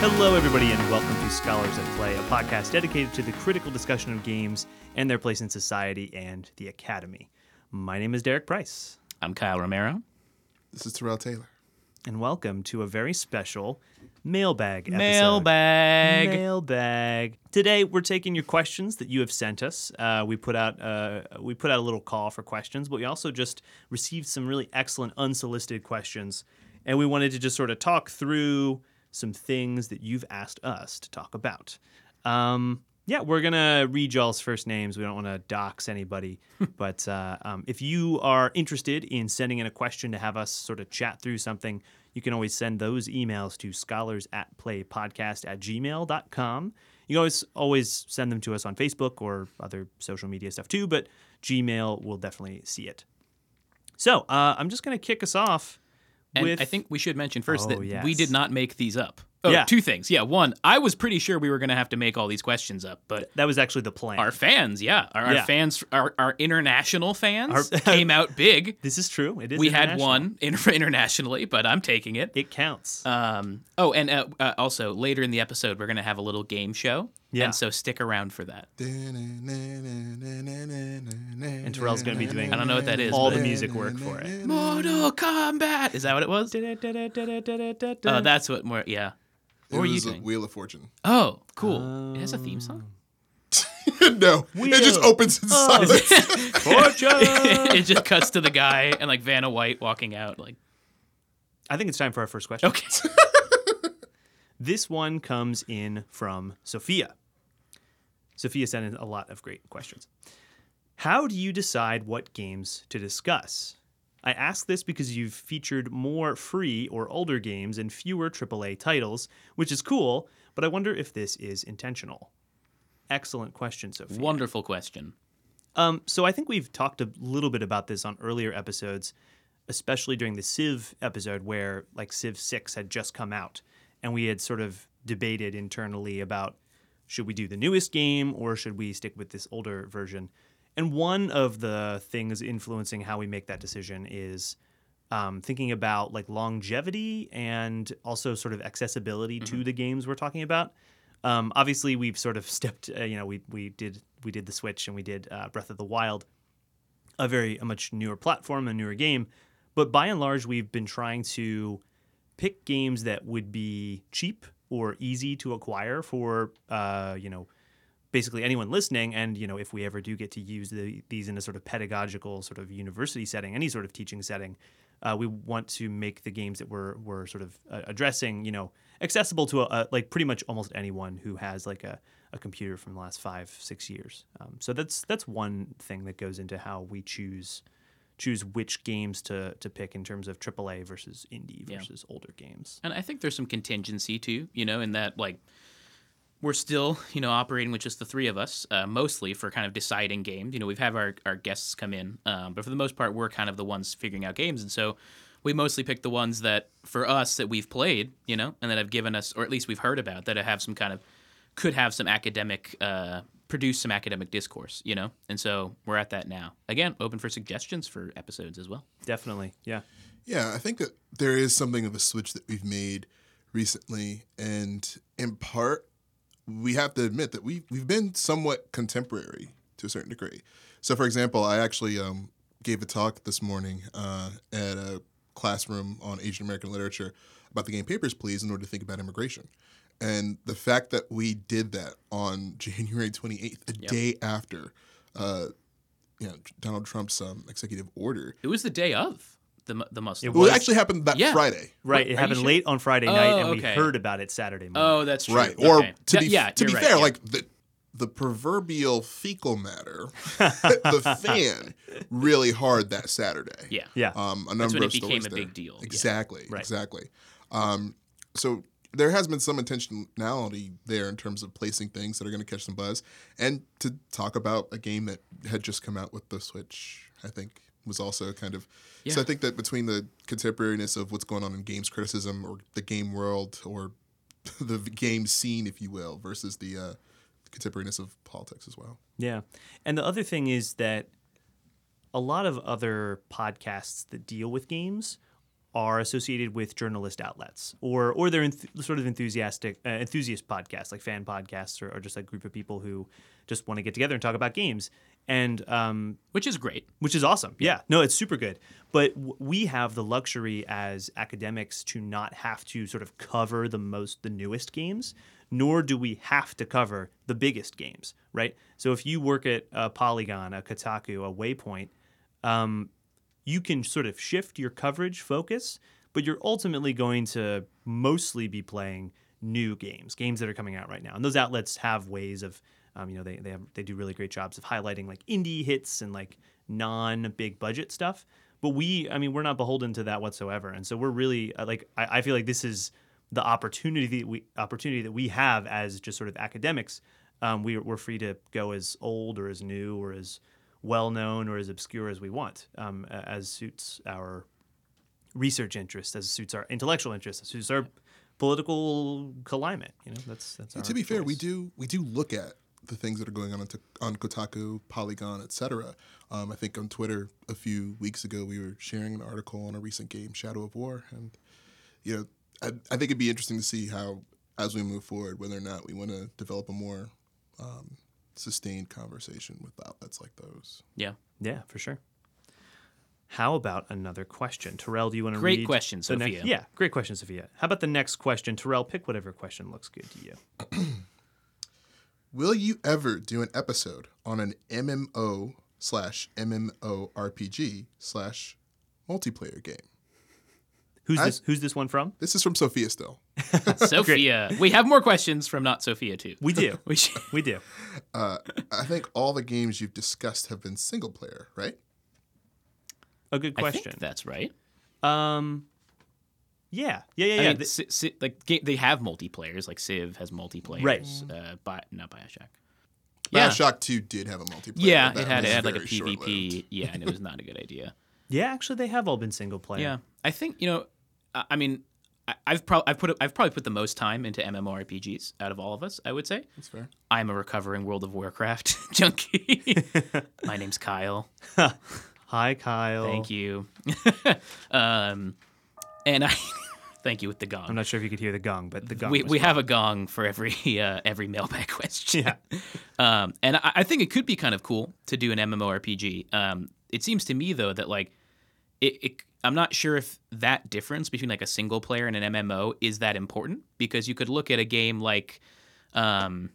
Hello, everybody, and welcome to Scholars at Play, a podcast dedicated to the critical discussion of games and their place in society and the academy. My name is Derek Price, I'm Kyle Romero. This is Terrell Taylor. and welcome to a very special mailbag episode. Mailbag. Mailbag. Today, we're taking your questions that you have sent us. Uh, we put out uh, we put out a little call for questions, but we also just received some really excellent unsolicited questions, and we wanted to just sort of talk through some things that you've asked us to talk about. Um, yeah, we're gonna read y'all's first names. We don't want to dox anybody, but uh, um, if you are interested in sending in a question to have us sort of chat through something, you can always send those emails to scholars at playpodcast at gmail.com. You can always always send them to us on Facebook or other social media stuff too, but Gmail will definitely see it. So uh, I'm just gonna kick us off And with I think we should mention first Oh, that yes. we did not make these up. Oh, Yeah. two things. Yeah, one, I was pretty sure we were going to have to make all these questions up, but that was actually the plan. our fans, yeah, our, our fans, our, our international fans Our- came out big. this is true. It is. We had one in, internationally, but I'm taking it. It counts. Um, oh, and uh, uh, also later in the episode, we're going to have a little game show. Yeah. And so stick around for that. And Terrell's gonna be doing I don't know what that is, all but- the music work for it. Mortal Kombat! Is that what it was? Oh, that's what more, yeah. What were you doing? Wheel of Fortune. Oh, cool. it has a theme song. no, it just opens in silence. Fortune. it just cuts to the guy and like Vanna White walking out. Like, I think it's time for our first question. okay, This one comes in from Sophia. Sophia sent in a lot of great questions. How do you decide what games to discuss? I ask this because you've featured more free or older games and fewer AAA titles, which is cool, but I wonder if this is intentional. Excellent question, Sophia. wonderful question. Um, so I think we've talked a little bit about this on earlier episodes, especially during the Civ episode where like Civ 6 had just come out and we had sort of debated internally about should we do the newest game or should we stick with this older version. And one of the things influencing how we make that decision is um, thinking about like longevity and also sort of accessibility to the games we're talking about. Um, obviously, we've sort of stepped. Uh, you know, we we did we did the Switch and we did uh, Breath of the Wild, a very a much newer platform, a newer game. But by and large, we've been trying to pick games that would be cheap or easy to acquire for uh, you know basically anyone listening. And you know if we ever do get to use the, these in a sort of pedagogical sort of university setting any sort of teaching setting uh, we want to make the games that we're, we're sort of uh, addressing you know accessible to a, a, like pretty much almost anyone who has like a, a computer from the last five six years. Um, so that's that's one thing that goes into how we choose choose which games to to pick in terms of AAA versus indie Yeah. versus older games And I think there's some contingency too, you know, in that like we're still, you know, operating with just the three of us, uh, mostly for kind of deciding games. You know, we've had our, our guests come in, um, but for the most part, we're kind of the ones figuring out games. And so we mostly pick the ones that, for us, that we've played, you know, and that have given us, or at least we've heard about, that have some kind of, could have some academic, uh, produce some academic discourse, you know? And so we're at that now. Again, open for suggestions for episodes as well. definitely yeah Yeah, I think that there is something of a switch that we've made recently, and in part, we have to admit that we've, we've been somewhat contemporary to a certain degree. So, for example, I actually um, gave a talk this morning uh, at a classroom on Asian American literature about the game Papers, Please, in order to think about immigration. And the fact that we did that on January 28th, a Yep. day after, uh, you know, Donald Trump's um, executive order, It was the day of the, mu- the Muslim. It well, was- it actually happened that Yeah. Friday. Right, it you happened sure? late on Friday night, Oh, and we okay. heard about it Saturday morning. Oh, that's true. Right. Or Okay. to Yeah, be yeah, to be you're fair, yeah. like the the proverbial fecal matter, the fan really hard that Saturday. yeah, yeah, Um, a That's number when it of became stories a there. big deal. Yeah. Exactly. Right. Exactly. Um, so there has been some intentionality there in terms of placing things that are going to catch some buzz, and to talk about a game that had just come out with the Switch. I think was also kind of. Yeah. So I think that between the contemporariness of what's going on in games criticism or the game world or the game scene, if you will, versus the uh, contemporariness of politics as well. Yeah. And the other thing is that a lot of other podcasts that deal with games are associated with journalist outlets or or they're enth- sort of enthusiastic uh, enthusiast podcasts like fan podcasts or, or just a group of people who just want to get together and talk about games and um, which is great. which is awesome. Yeah, no, it's super good. But w- we have the luxury as academics to not have to sort of cover the most, the newest games, nor do we have to cover the biggest games, right? So if you work at a Polygon, a Kotaku, a Waypoint, um, you can sort of shift your coverage focus, but you're ultimately going to mostly be playing new games, games that are coming out right now. And those outlets have ways of, um, you know, they they have they do really great jobs of highlighting like indie hits and like non big budget stuff. But we, I mean, we're not beholden to that whatsoever, and so we're really uh, like I, I feel like this is the opportunity that we opportunity that we have as just sort of academics. Um, we, we're free to go as old or as new or as well known or as obscure as we want, um, as suits our research interests, as suits our intellectual interests, as suits our political climate. You know, that's that's. To be fair, we do we do look at the things that are going on on Kotaku, Polygon, etc. Um, I think on Twitter a few weeks ago we were sharing an article on a recent game, Shadow of War, and you know I, I think it'd be interesting to see how as we move forward whether or not we want to develop a more um, sustained conversation with outlets like those. Yeah. Yeah, for sure. How about another question? Terrell, do you want to Great read question, the next- Sophia. yeah, great question, Sophia. How about the next question? Terrell, pick whatever question looks good to you. Will you ever do an episode on an MMO slash MMORPG slash multiplayer game? Who's I- this? Who's this one from? This is from Sophia still. Sophia. we have more questions from not Sophia too. We do. We should, we do. Uh, I think all the games you've discussed have been single player, right? A good I question. think that's right. Um, yeah, yeah, yeah, I yeah. mean, Th- Si- Si- like ga- they have multiplayers. Like Civ has multiplayers. Right. Uh, Bi- not Bioshock. Yeah. Bioshock 2 did have a multiplayer. Yeah, it had it had like a very short-lived. PvP. Yeah, and it was not a good idea. yeah, actually, they have all been single player. Yeah, I think you know. I mean, I've probably I've put I've probably put the most time into MMORPGs out of all of us. I would say That's fair. I'm a recovering World of Warcraft junkie. My name's Kyle. Hi, Kyle. Thank you. um, and I thank you with the gong. I'm not sure if you could hear the gong, but the gong. we, we have a gong for every uh, every mailbag question. Yeah. Um, and I, I think it could be kind of cool to do an MMORPG. Um, it seems to me though that like it, it I'm not sure if that difference between like a single player and an MMO is that important because you could look at a game like um,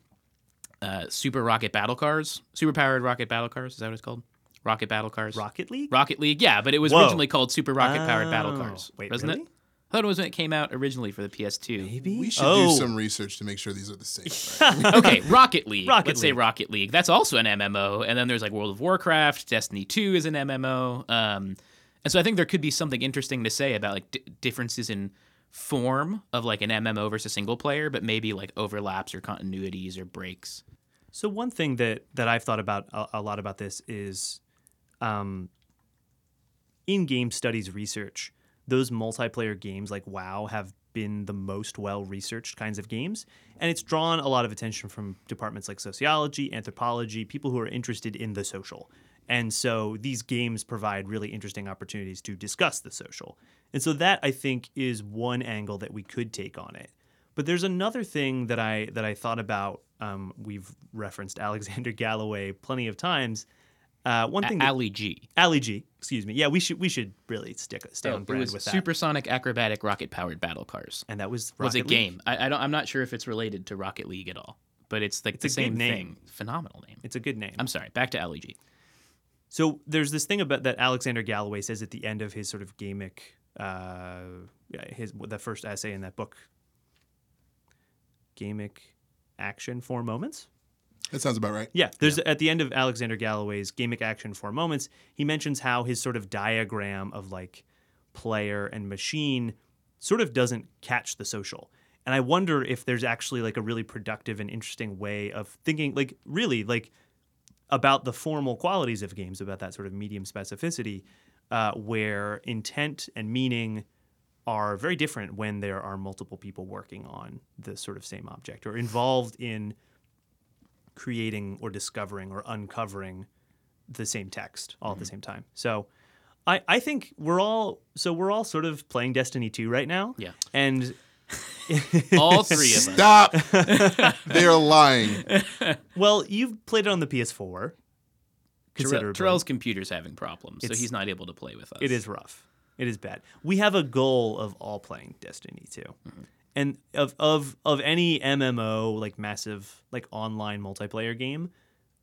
uh, Super Rocket Battle Cars, Super Powered Rocket Battle Cars. Is that what it's called? Rocket Battle Cars. Rocket League. Rocket League, yeah, but it was Whoa. originally called Super Rocket Powered Battle Oh. Cars, Wait, wasn't really? it? I thought it was when it came out originally for the PS2. Maybe We should oh. do some research to make sure these are the same. right? okay, Rocket League. Rocket Let's say Rocket League. That's also an MMO. And then there's like World of Warcraft. Destiny 2 is an MMO. Um, and so I think there could be something interesting to say about like d- differences in form of like an MMO versus single player, but maybe like overlaps or continuities or breaks. So one thing that that I've thought about a, a lot about this is, um, in game studies research, those multiplayer games like WoW have been the most well researched kinds of games, and it's drawn a lot of attention from departments like sociology, anthropology, people who are interested in the social. And so these games provide really interesting opportunities to discuss the social. And so that I think is one angle that we could take on it. But there's another thing that I that I thought about. Um, we've referenced Alexander Galloway plenty of times. Uh, one thing, A- that, Ali G. Ali G, excuse me. Yeah, we should we should really stick stay Oh, on it brand was with that. supersonic acrobatic rocket powered battle cars. and that was was a League. game. I, I don't. I'm not sure if it's related to Rocket League at all, but it's like It's the same name. thing. Phenomenal name. It's a good name. I'm sorry. Back to Ali G. So there's this thing about that Alexander Galloway says at the end of his sort of gamic, uh, his the first essay in that book, gamic action four moments. That sounds about right. Yeah, there's at the end of Alexander Galloway's gamic action four moments, he mentions how his sort of diagram of like player and machine sort of doesn't catch the social. And I wonder if there's actually like a really productive and interesting way of thinking, like really like about the formal qualities of games, about that sort of medium specificity, uh, where intent and meaning are very different when there are multiple people working on the sort of same object or involved in creating or discovering or uncovering the same text all at the same time. So I, I think we're all so we're all sort of playing Destiny 2 right now. Yeah. And All three of us. Stop. They're lying. well, you've played it on the PS4. Terrell, Considerably. Terrell's computer's having problems, so It's- he's not able to play with us. It is rough. It is bad. We have a goal of all playing Destiny 2. Mm-hmm. And of of of any MMO like massive like online multiplayer game,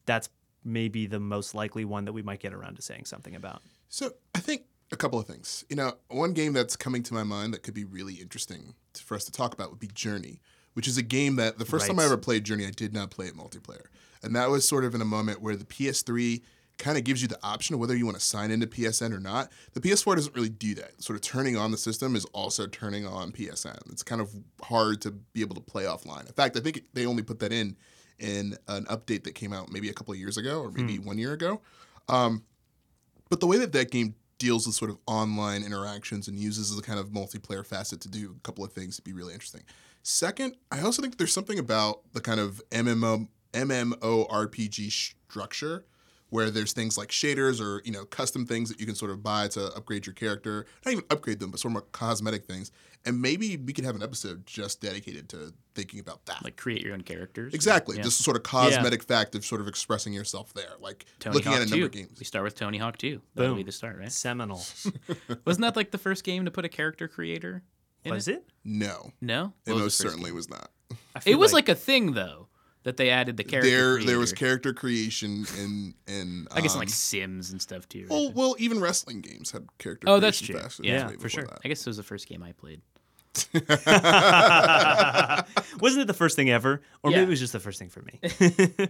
that's maybe the most likely one that we might get around to saying something about. So I think a couple of things. You know, one game that's coming to my mind that could be really interesting to, for us to talk about would be Journey, which is a game that the first time I ever played Journey, I did not play it multiplayer, and that was sort of in a moment where the PS3 kind of gives you the option of whether you want to sign into PSN or not. The PS4 doesn't really do that. Sort of turning on the system is also turning on PSN. It's kind of hard to be able to play offline. In fact, I think they only put that in in an update that came out maybe a couple of years ago or maybe one year ago. Um, but the way that that game deals with sort of online interactions and uses the kind of multiplayer facet to do a couple of things to be really interesting. Second, I also think there's something about the kind of MMO MMORPG structure where there's things like shaders or you know custom things that you can sort of buy to upgrade your character. Not even upgrade them, but sort of more cosmetic things. And maybe we could have an episode just dedicated to thinking about that. like create your own characters. exactly, Yeah. just a sort of cosmetic fact of sort of expressing yourself there, like Tony looking Hawk at a number 2. of games. We start with Tony Hawk 2. That'll be Boom. the start, right? Seminal. Wasn't that like the first game to put a character creator? In Was it? it? No, No, it most certainly game? was not. It was like, a thing though that they added the character. there there was character creation and in I guess in, um, like Sims and stuff too. right? well well even wrestling games had character Oh, that's true. facets Yeah, for sure. that. I guess it was the first game I played. Wasn't it the first thing ever? Or Yeah. maybe it was just the first thing for me.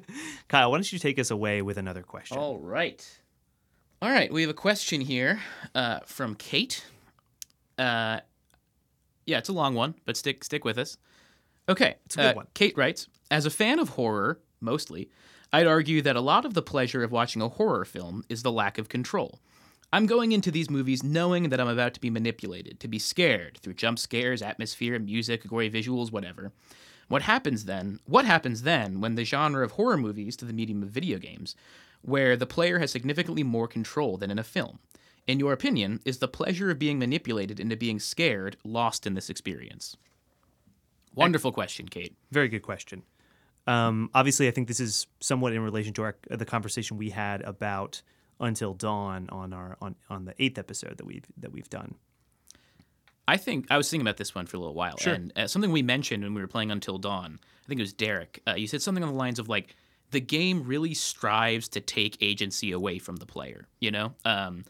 Kyle, why don't you take us away with another question? All right. All right. We have a question here uh, from Kate. Uh, yeah, it's a long one, but stick stick with us. Okay. It's a good one. Kate writes As a fan of horror, mostly, I'd argue that a lot of the pleasure of watching a horror film is the lack of control. I'm going into these movies knowing that I'm about to be manipulated, to be scared through jump scares, atmosphere, music, gory visuals, whatever. What happens then? What happens then when the genre of horror movies to the medium of video games, where the player has significantly more control than in a film? In your opinion, is the pleasure of being manipulated into being scared lost in this experience? Wonderful question, Kate. Very good question. Um, obviously, I think this is somewhat in relation to our, the conversation we had about Until Dawn on our on, on the eighth episode that we've that we've done. I think I was thinking about this one for a little while, Sure. and uh, something we mentioned when we were playing Until Dawn. I think it was Derek. Uh, you said something on the lines of like the game really strives to take agency away from the player. You know, um,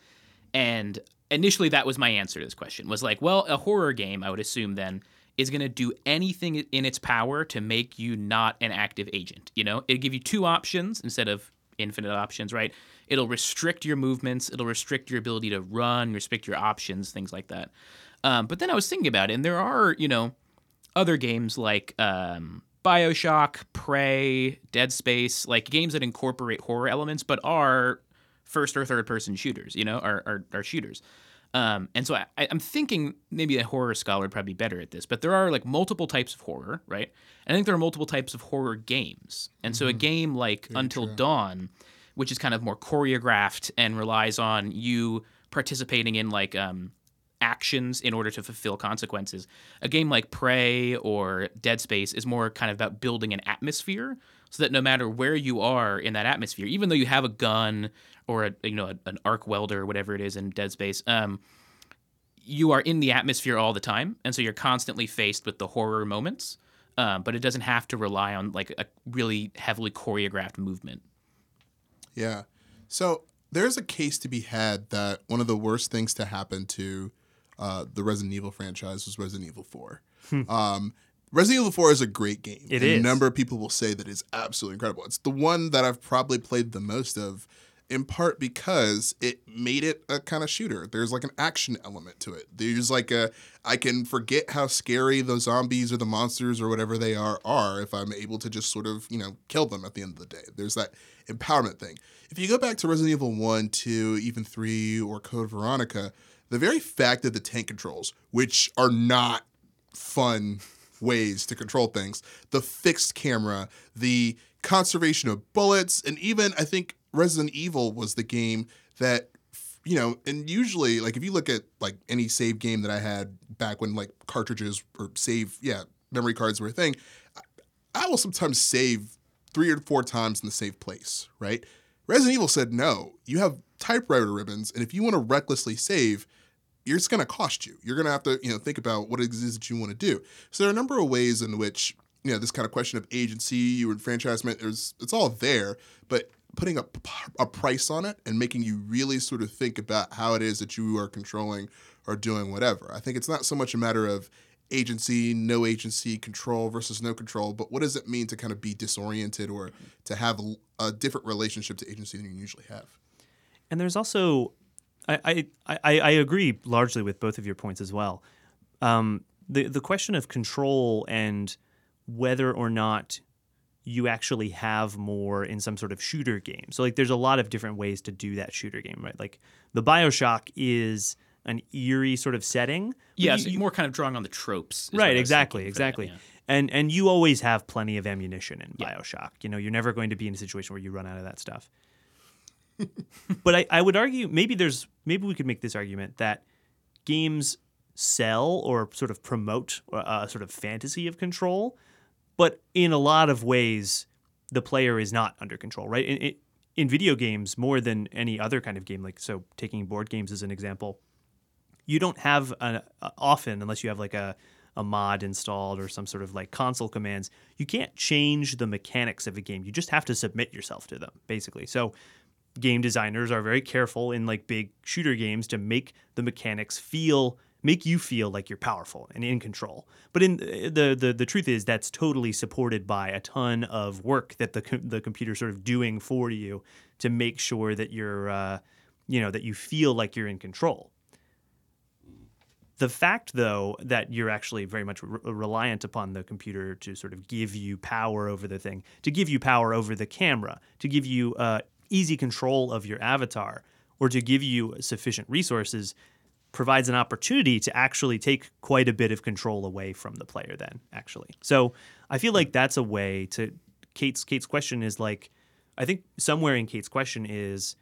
and initially that was my answer to this question was like, well, a horror game, I would assume then is going to do anything in its power to make you not an active agent. You know, it'll give you two options instead of infinite options, right? It'll restrict your movements, it'll restrict your ability to run, restrict your options, things like that. Um, but then I was thinking about it, and there are, you know, other games like um, Bioshock, Prey, Dead Space, like games that incorporate horror elements but are first or third person shooters, you know, are, are, are shooters. Um, and so I, I'm thinking maybe a horror scholar would probably be better at this, but there are like multiple types of horror, right? And I think there are multiple types of horror games. And so a game like Until Dawn, which is kind of more choreographed and relies on you participating in like um, actions in order to fulfill consequences. A game like Prey or Dead Space is more kind of about building an atmosphere so that no matter where you are in that atmosphere, even though you have a gun or a you know a, an arc welder or whatever it is in Dead Space, um, you are in the atmosphere all the time, and so you're constantly faced with the horror moments. Um, but it doesn't have to rely on like a really heavily choreographed movement. Yeah. So there's a case to be had that one of the worst things to happen to uh, the Resident Evil franchise was Resident Evil 4. Um, Resident Evil 4 is a great game. It and is. A number of people will say that it's absolutely incredible. It's the one that I've probably played the most of, in part because it made it a kind of shooter. There's like an action element to it. There's like a, I can forget how scary the zombies or the monsters or whatever they are are if I'm able to just sort of, you know, kill them at the end of the day. There's that empowerment thing. If you go back to Resident Evil 1, 2, even 3, or Code Veronica, the very fact that the tank controls, which are not fun ways to control things, the fixed camera, the conservation of bullets, and even I think Resident Evil was the game that you know, and usually, like if you look at like any save game that I had back when like cartridges or save, yeah, memory cards were a thing, I, will sometimes save three or four times in the same place, right? Resident Evil said no. You have typewriter ribbons, and if you want to recklessly save, it's going to cost you. You're going to have to, you know, think about what it is that you want to do. So there are a number of ways in which, you know, this kind of question of agency or enfranchisement, there's, it's all there, but putting a, a price on it and making you really sort of think about how it is that you are controlling or doing whatever. I think it's not so much a matter of agency, no agency, control versus no control, but what does it mean to kind of be disoriented or to have a, a different relationship to agency than you usually have? And there's also, I, I, I, agree largely with both of your points as well. Um, the, the question of control and whether or not you actually have more in some sort of shooter game. So like there's a lot of different ways to do that shooter game, right? Like the BioShock is an eerie sort of setting. Yeah, you, so more kind of drawing on the tropes. Right, exactly, exactly. That, yeah. And and you always have plenty of ammunition in yeah. BioShock. You know, you're never going to be in a situation where you run out of that stuff. but I, I would argue maybe there's maybe we could make this argument that games sell or sort of promote a sort of fantasy of control but in a lot of ways, the player is not under control, right? In, in video games, more than any other kind of game, like so, taking board games as an example, you don't have a, uh, often, unless you have like a a mod installed or some sort of like console commands, you can't change the mechanics of a game. You just have to submit yourself to them, basically. So game designers are very careful in like big shooter games to make the mechanics feel make you feel like you're powerful and in control. But in the the the truth is that's totally supported by a ton of work that the the computer's sort of doing for you to make sure that you're uh, you know that you feel like you're in control. The fact, though, that you're actually very much re- reliant upon the computer to sort of give you power over the thing, to give you power over the camera, to give you uh, easy control of your avatar, or to give you sufficient resources, provides an opportunity to actually take quite a bit of control away from the player then actually. So i feel like that's a way to kate's kate's question is like i think somewhere in kate's question is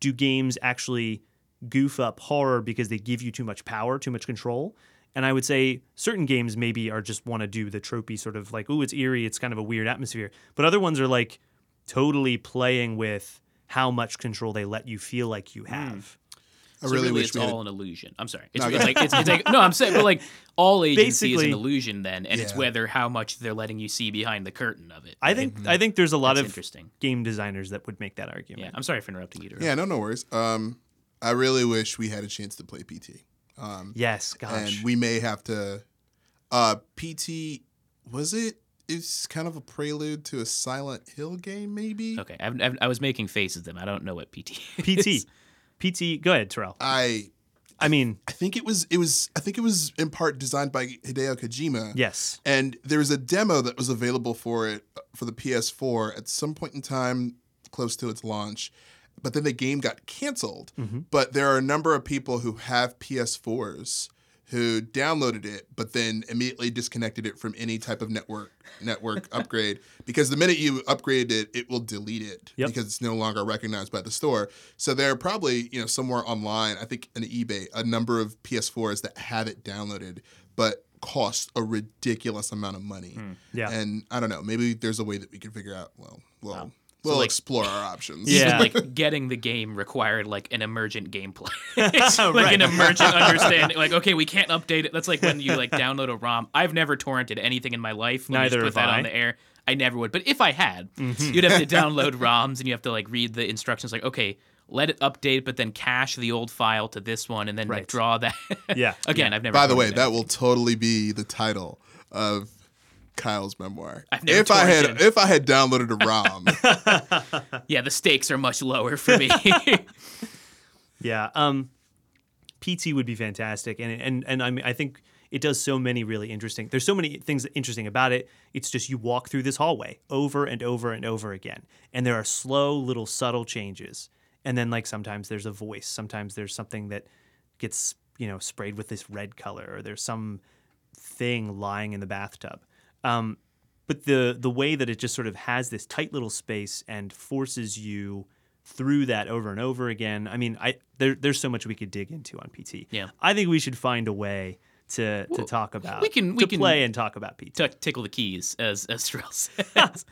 do games actually goof up horror because they give you too much power too much control? And i would say certain games maybe are just want to do the tropey sort of like oh it's eerie it's kind of a weird atmosphere. But other ones are like totally playing with how much control they let you feel like you hmm. have I so really, really it's all an illusion. I'm sorry. It's, no, it's like it's, it's, like no, I'm saying, but like all agency Basically, is an illusion then, and yeah. it's whether how much they're letting you see behind the curtain of it. I think mm-hmm. I think there's a lot That's of interesting game designers that would make that argument. Yeah, I'm sorry for interrupting you. Yeah, no, no worries. Um, I really wish we had a chance to play PT. Um, yes, gosh, and we may have to. Uh, PT was it? It's kind of a prelude to a Silent Hill game, maybe. Okay, I've, I've, i was making faces. Then I don't know what PT. PT. PT. Go ahead, Terrell. I. I mean, I think it was it was I think it was in part designed by Hideo Kojima. Yes. And there was a demo that was available for it for the PS4 at some point in time close to its launch. But then the game got canceled. Mm-hmm. But there are a number of people who have PS4s who downloaded it but then immediately disconnected it from any type of network network upgrade. Because the minute you upgrade it it will delete it yep. because it's no longer recognized by the store. So there are probably you know somewhere online i think on ebay a number of ps4s that have it downloaded but cost a ridiculous amount of money. Mm, yeah. And i don't know maybe there's a way that we can figure out well well wow we'll so like, explore our options. Yeah, like getting the game required like an emergent gameplay, like right. an emergent understanding. Like, okay, we can't update it. That's like when you like download a ROM. I've never torrented anything in my life. When Neither you put that I. on the air. I never would. But if I had, mm-hmm. you'd have to download ROMs and you have to like read the instructions. Like, okay, let it update, but then cache the old file to this one, and then right. like, draw that. yeah. Again, yeah. I've never. By the way, that will totally be the title of Kyle's memoir. if I had in. if I had downloaded a ROM. yeah, the stakes are much lower for me. yeah, um, PT would be fantastic, and and and I mean I think it does so many really interesting. There's so many things interesting about it. It's just you walk through this hallway over and over and over again, and there are slow little subtle changes, and then like sometimes there's a voice, sometimes there's something that gets you know sprayed with this red color, or there's some thing lying in the bathtub um, but the the way that it just sort of has this tight little space and forces you through that over and over again. I mean, I there, there's so much we could dig into on PT. Yeah. I think we should find a way to to talk about we can- we to can- play and talk about PT. T- tickle the keys, as as Terrell says,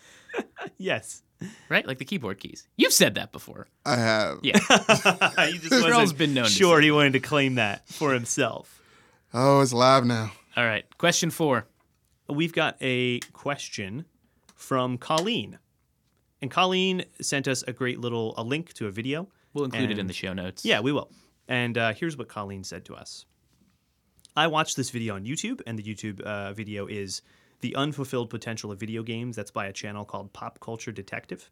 yes. right? Like the keyboard keys. You've said that before. I have. Yeah. he just Terrell's wasn't been known to sure say he wanted to claim that for himself. Oh, it's live now. All right. Question four. We've got a question from Colleen. And Colleen sent us a great little a link to a video. We'll include it in the show notes. Yeah, we will. And uh, here's what Colleen said to us. I watched this video on YouTube, and the YouTube uh, video is The Unfulfilled Potential of Video Games. That's by a channel called Pop Culture Detective.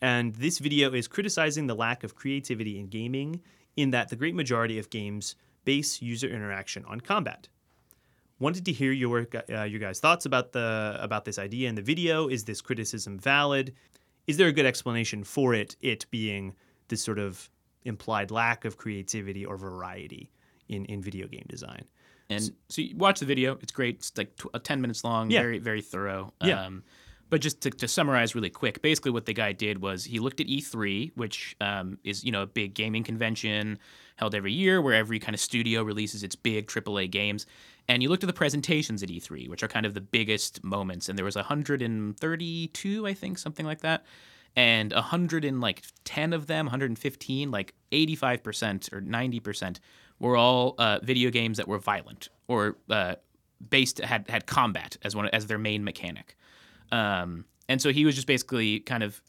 And this video is criticizing the lack of creativity in gaming, in that the great majority of games base user interaction on combat. Wanted to hear your uh, your guys' thoughts about the about this idea in the video. Is this criticism valid? Is there a good explanation for it? It being this sort of implied lack of creativity or variety in, in video game design. And so you watch the video. It's great. It's like tw- uh, 10 minutes long, Yeah. very, very thorough. Yeah. Um, but just to, to summarize really quick, basically what the guy did was he looked at E3, which um, is, you know, a big gaming convention held every year where every kind of studio releases its big AAA games. And you looked at the presentations at E3, which are kind of the biggest moments. And there was 132, I think, something like that. And 110 of them, 115, like 85% or 90% were all uh, video games that were violent or uh, based had had combat as one as their main mechanic. Um, and so he was just basically kind of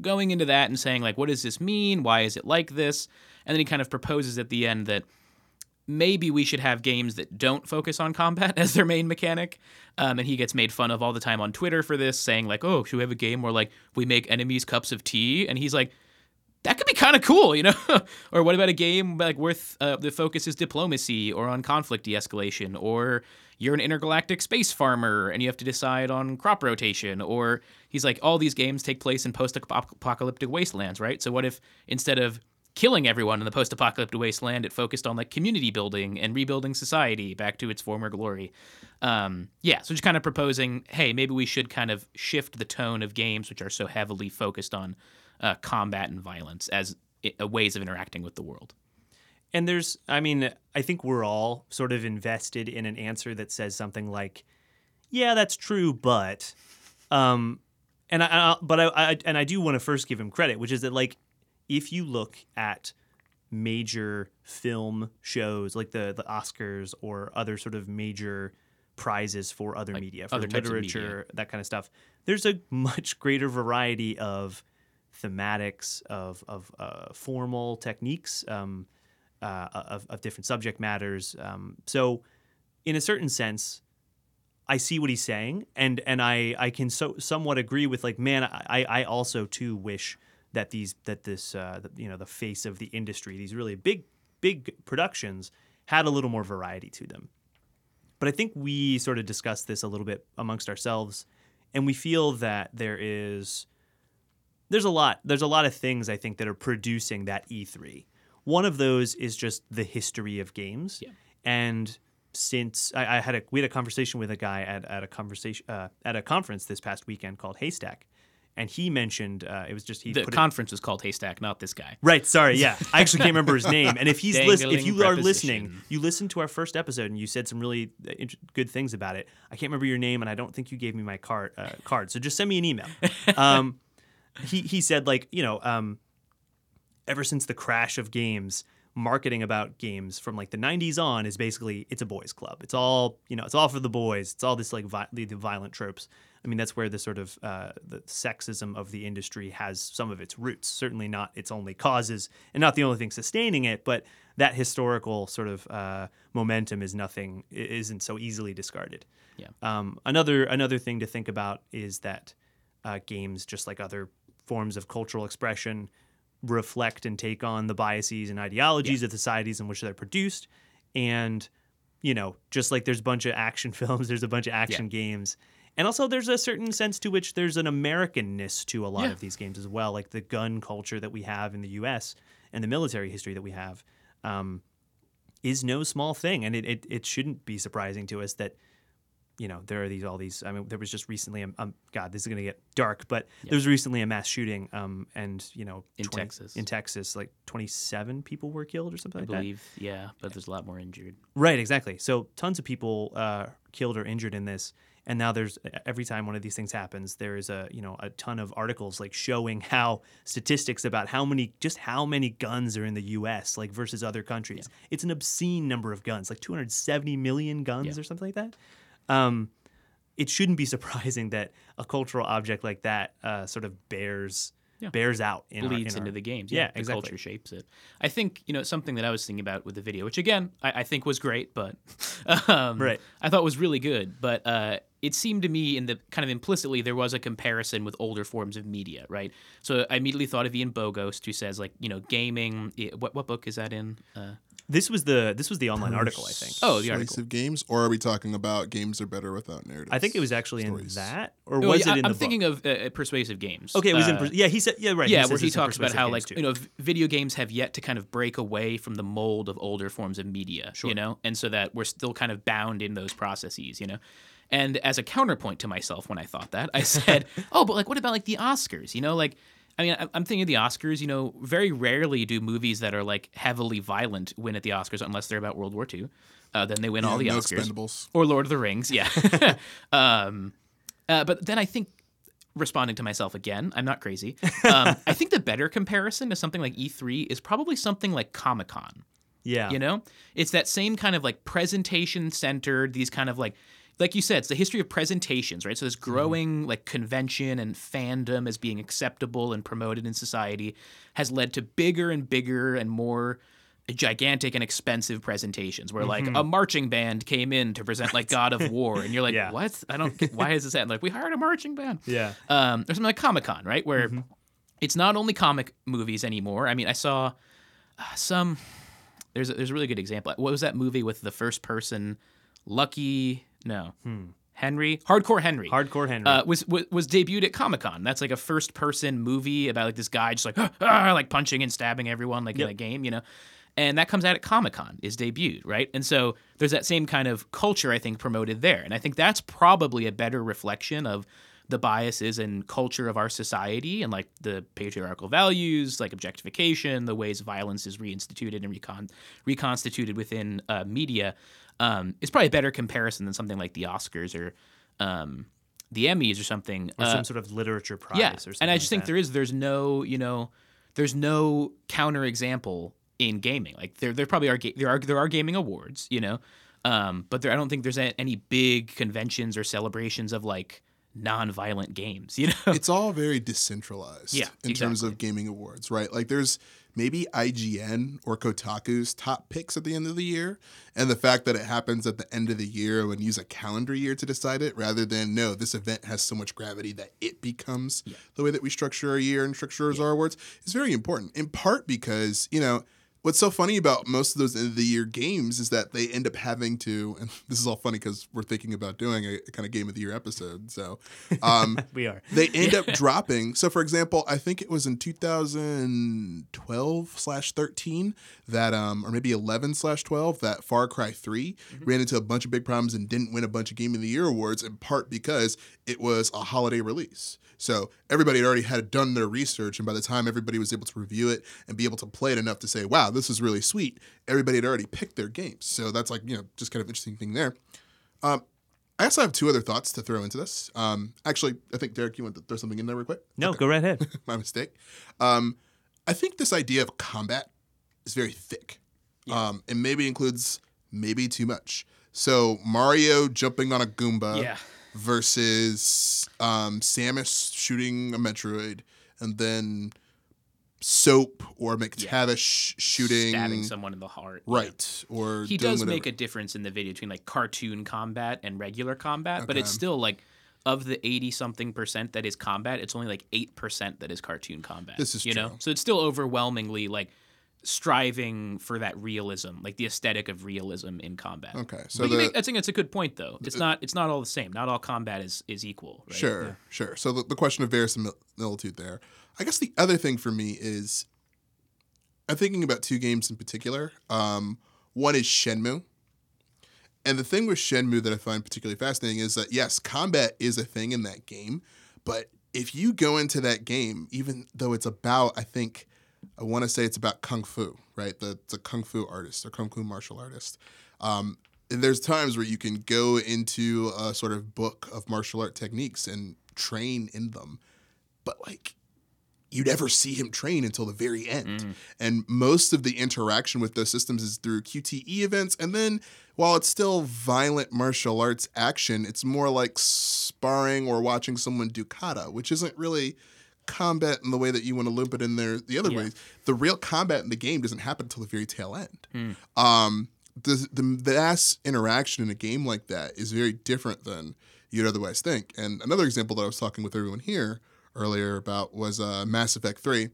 going into that and saying like, what does this mean? Why is it like this? And then he kind of proposes at the end that maybe we should have games that don't focus on combat as their main mechanic. Um, and he gets made fun of all the time on Twitter for this, saying like, "Oh, should we have a game where like we make enemies cups of tea?" And he's like, "That could be kind of cool, you know." or what about a game like worth uh, the focus is diplomacy or on conflict de-escalation, or you're an intergalactic space farmer and you have to decide on crop rotation, or he's like, all these games take place in post-apocalyptic wastelands, right? So what if instead of killing everyone in the post-apocalyptic wasteland. It focused on like community building and rebuilding society back to its former glory. Um, yeah, so just kind of proposing, hey, maybe we should kind of shift the tone of games which are so heavily focused on uh, combat and violence as ways of interacting with the world. And there's, I mean, I think we're all sort of invested in an answer that says something like, "Yeah, that's true, but," um, and I, I but I, I and I do want to first give him credit, which is that like, if you look at major film shows like the the Oscars or other sort of major prizes for other media, for other literature, media. that kind of stuff, there's a much greater variety of thematics, of of uh, formal techniques. Um, uh, of, of different subject matters. Um, so, in a certain sense, I see what he's saying, and and I I can so somewhat agree with like, man, I I also too wish that these that this uh, the, you know the face of the industry, these really big big productions had a little more variety to them. But I think we sort of discussed this a little bit amongst ourselves, and we feel that there is there's a lot there's a lot of things I think that are producing that E3. One of those is just the history of games, Yeah. and since I, I had a we had a conversation with a guy at, at a conversation uh, at a conference this past weekend called Haystack, and he mentioned uh, it was just he The put it, conference was called Haystack, not this guy. Right, sorry, yeah. I actually can't remember his name. And if he's if you are listening, you listened to our first episode and you said some really uh, int- good things about it. I can't remember your name, and I don't think you gave me my card. Uh, card. So just send me an email. Um, he he said like you know, um, ever since the crash of games, marketing about games from like the 90s on is basically it's a boys club. It's all you know, it's all for the boys. It's all this like vi- the, the violent tropes. I mean, that's where the sort of uh, the sexism of the industry has some of its roots. Certainly not its only causes, and not the only thing sustaining it. But that historical sort of uh, momentum is nothing isn't so easily discarded. Yeah. Um, another another thing to think about is that uh, games, just like other forms of cultural expression, reflect and take on the biases and ideologies of the societies in which they're produced. And, you know, just like there's a bunch of action films, there's a bunch of action games. And also, there's a certain sense to which there's an Americanness to a lot Yeah. of these games as well, like the gun culture that we have in the U.S. and the military history that we have um, is no small thing, and it, it it shouldn't be surprising to us that you know, there are these all these. I mean, there was just recently. Um, um God, this is gonna get dark, but there was recently a mass shooting. Um, and you know, In Texas. in Texas, like twenty seven people were killed or something I like that. believe, yeah, but there's a lot more injured. Right, exactly. So tons of people uh, killed or injured in this, and now there's every time one of these things happens, there is a you know a ton of articles like showing how statistics about how many just how many guns are in the U.S. like versus other countries. It's an obscene number of guns, like 270 million guns or something like that. Um, it shouldn't be surprising that a cultural object like that uh, sort of bears bears out in our- bleeds in into our- the games. Yeah, the exactly. culture shapes it. I think you know something that I was thinking about with the video, which again I, I think was great, but um, Right. I thought was really good. But uh, it seemed to me in the kind of implicitly there was a comparison with older forms of media, right? So I immediately thought of Ian Bogost, who says like you know gaming. What what book is that in? Uh, This was the this was the online article, I think. Oh, the article. Persuasive games, or are we talking about games are better without narratives? I think it was actually Stories. in that, or oh, was yeah, it in I, am the thinking book? of uh, persuasive games. Okay, it was in. Uh, pers- Yeah, he said. Yeah, right. yeah, says where he it's in talks about Persuasive how Games, like too. you know v- video games have yet to kind of break away from the mold of older forms of media, you know, and so that we're still kind of bound in those processes, you know. And as a counterpoint to myself, when I thought that, I said, "Oh, but like, what about like the Oscars? You know, like." I mean, I'm thinking of the Oscars. You know, very rarely do movies that are like heavily violent win at the Oscars unless they're about World War II. Uh, then they win all the no Oscars Expendables. or Lord of the Rings. Yeah. um, uh, but then I think, responding to myself again, I'm not crazy. Um, I think the better comparison to something like E3 is probably something like Comic Con. yeah, You know, it's that same kind of like presentation centered, these kind of like, like you said, it's the history of presentations, right? So this growing like convention and fandom as being acceptable and promoted in society has led to bigger and bigger and more gigantic and expensive presentations where like a marching band came in to present like God of War and you're like, Yeah. what? I don't get why is this happening? Like we hired a marching band yeah. um, or something like Comic Con, right? Where Mm-hmm. it's not only comic movies anymore. I mean, I saw uh, some. There's a, there's a really good example. What was that movie with the first person, Lucky? No, Hmm. Henry, Hardcore Henry. Hardcore Henry. Uh, was, was was debuted at Comic Con. That's like a first person movie about like this guy just like "Ah," like punching and stabbing everyone like in a game, you know. And that comes out at Comic Con is debuted, right? And so there's that same kind of culture I think promoted there, and I think that's probably a better reflection of the biases and culture of our society and like the patriarchal values, like objectification, the ways violence is reinstituted and recon- reconstituted within uh, media. Um, it's probably a better comparison than something like the Oscars or um, the Emmys or something. or Uh, some sort of literature prize yeah, or something. and I just like think there is there's no you know there's no counter example in gaming. Like there there probably are ga- there are there are gaming awards, you know, um, but there I don't think there's a- any big conventions or celebrations of like non-violent games. You know, it's all very decentralized Yeah, in terms of gaming awards, right? Like there's maybe IGN or Kotaku's top picks at the end of the year, and the fact that it happens at the end of the year and use a calendar year to decide it rather than no, this event has so much gravity that it becomes the way that we structure our year and structure our awards is very important. In part because, you know, What's so funny about most of those end of the year games is that they end up having to, and this is all funny because we're thinking about doing a, kind of game of the year episode. So, um, we are. they end up dropping. So, for example, I think it was in 2012 slash 13 that, um, or maybe 11 slash 12 that Far Cry 3 ran into a bunch of big problems and didn't win a bunch of Game of the Year awards in part because it was a holiday release. So everybody had already had done their research, and by the time everybody was able to review it and be able to play it enough to say, "Wow, this is really sweet," everybody had already picked their games. So that's like you know just kind of interesting thing there. Um, I also have two other thoughts to throw into this. Um, actually, I think Derek, you want to throw something in there real quick? No, go right ahead. My mistake. Um, I think this idea of combat is very thick, um, and maybe includes maybe too much. So Mario jumping on a Goomba Yeah. Versus um, Samus shooting a Metroid, and then Soap or MacTavish shooting stabbing someone in the heart. right or He does whatever. make a difference in the video between like cartoon combat and regular combat, but it's still like of the 80 something percent that is combat, it's only like 8% that is cartoon combat. This is you know? So it's still overwhelmingly like striving for that realism, like the aesthetic of realism in combat. Okay, so the- make, I think it's a good point though. It's not it's not all the same. Not all combat is is equal, right? Sure, sure. So the, the question of verisimilitude there. I guess the other thing for me is I'm thinking about two games in particular. Um, one is Shenmue, And the thing with Shenmue that I find particularly fascinating is that yes, combat is a thing in that game, but if you go into that game, even though it's about, I think, I want to say it's about kung fu, right? The a kung fu artist or kung fu martial artist. Um, and there's times where you can go into a sort of book of martial art techniques and train in them, but like you never see him train until the very end. And most of the interaction with those systems is through QTE events. And then while it's still violent martial arts action, it's more like sparring or watching someone do kata, which isn't really combat in the way that you want to loop it in there the other Yeah. ways. The real combat in the game doesn't happen until the very tail end. Um, the, the vast interaction in a game like that is very different than you'd otherwise think. And another example that I was talking with everyone here earlier about was uh, Mass Effect 3.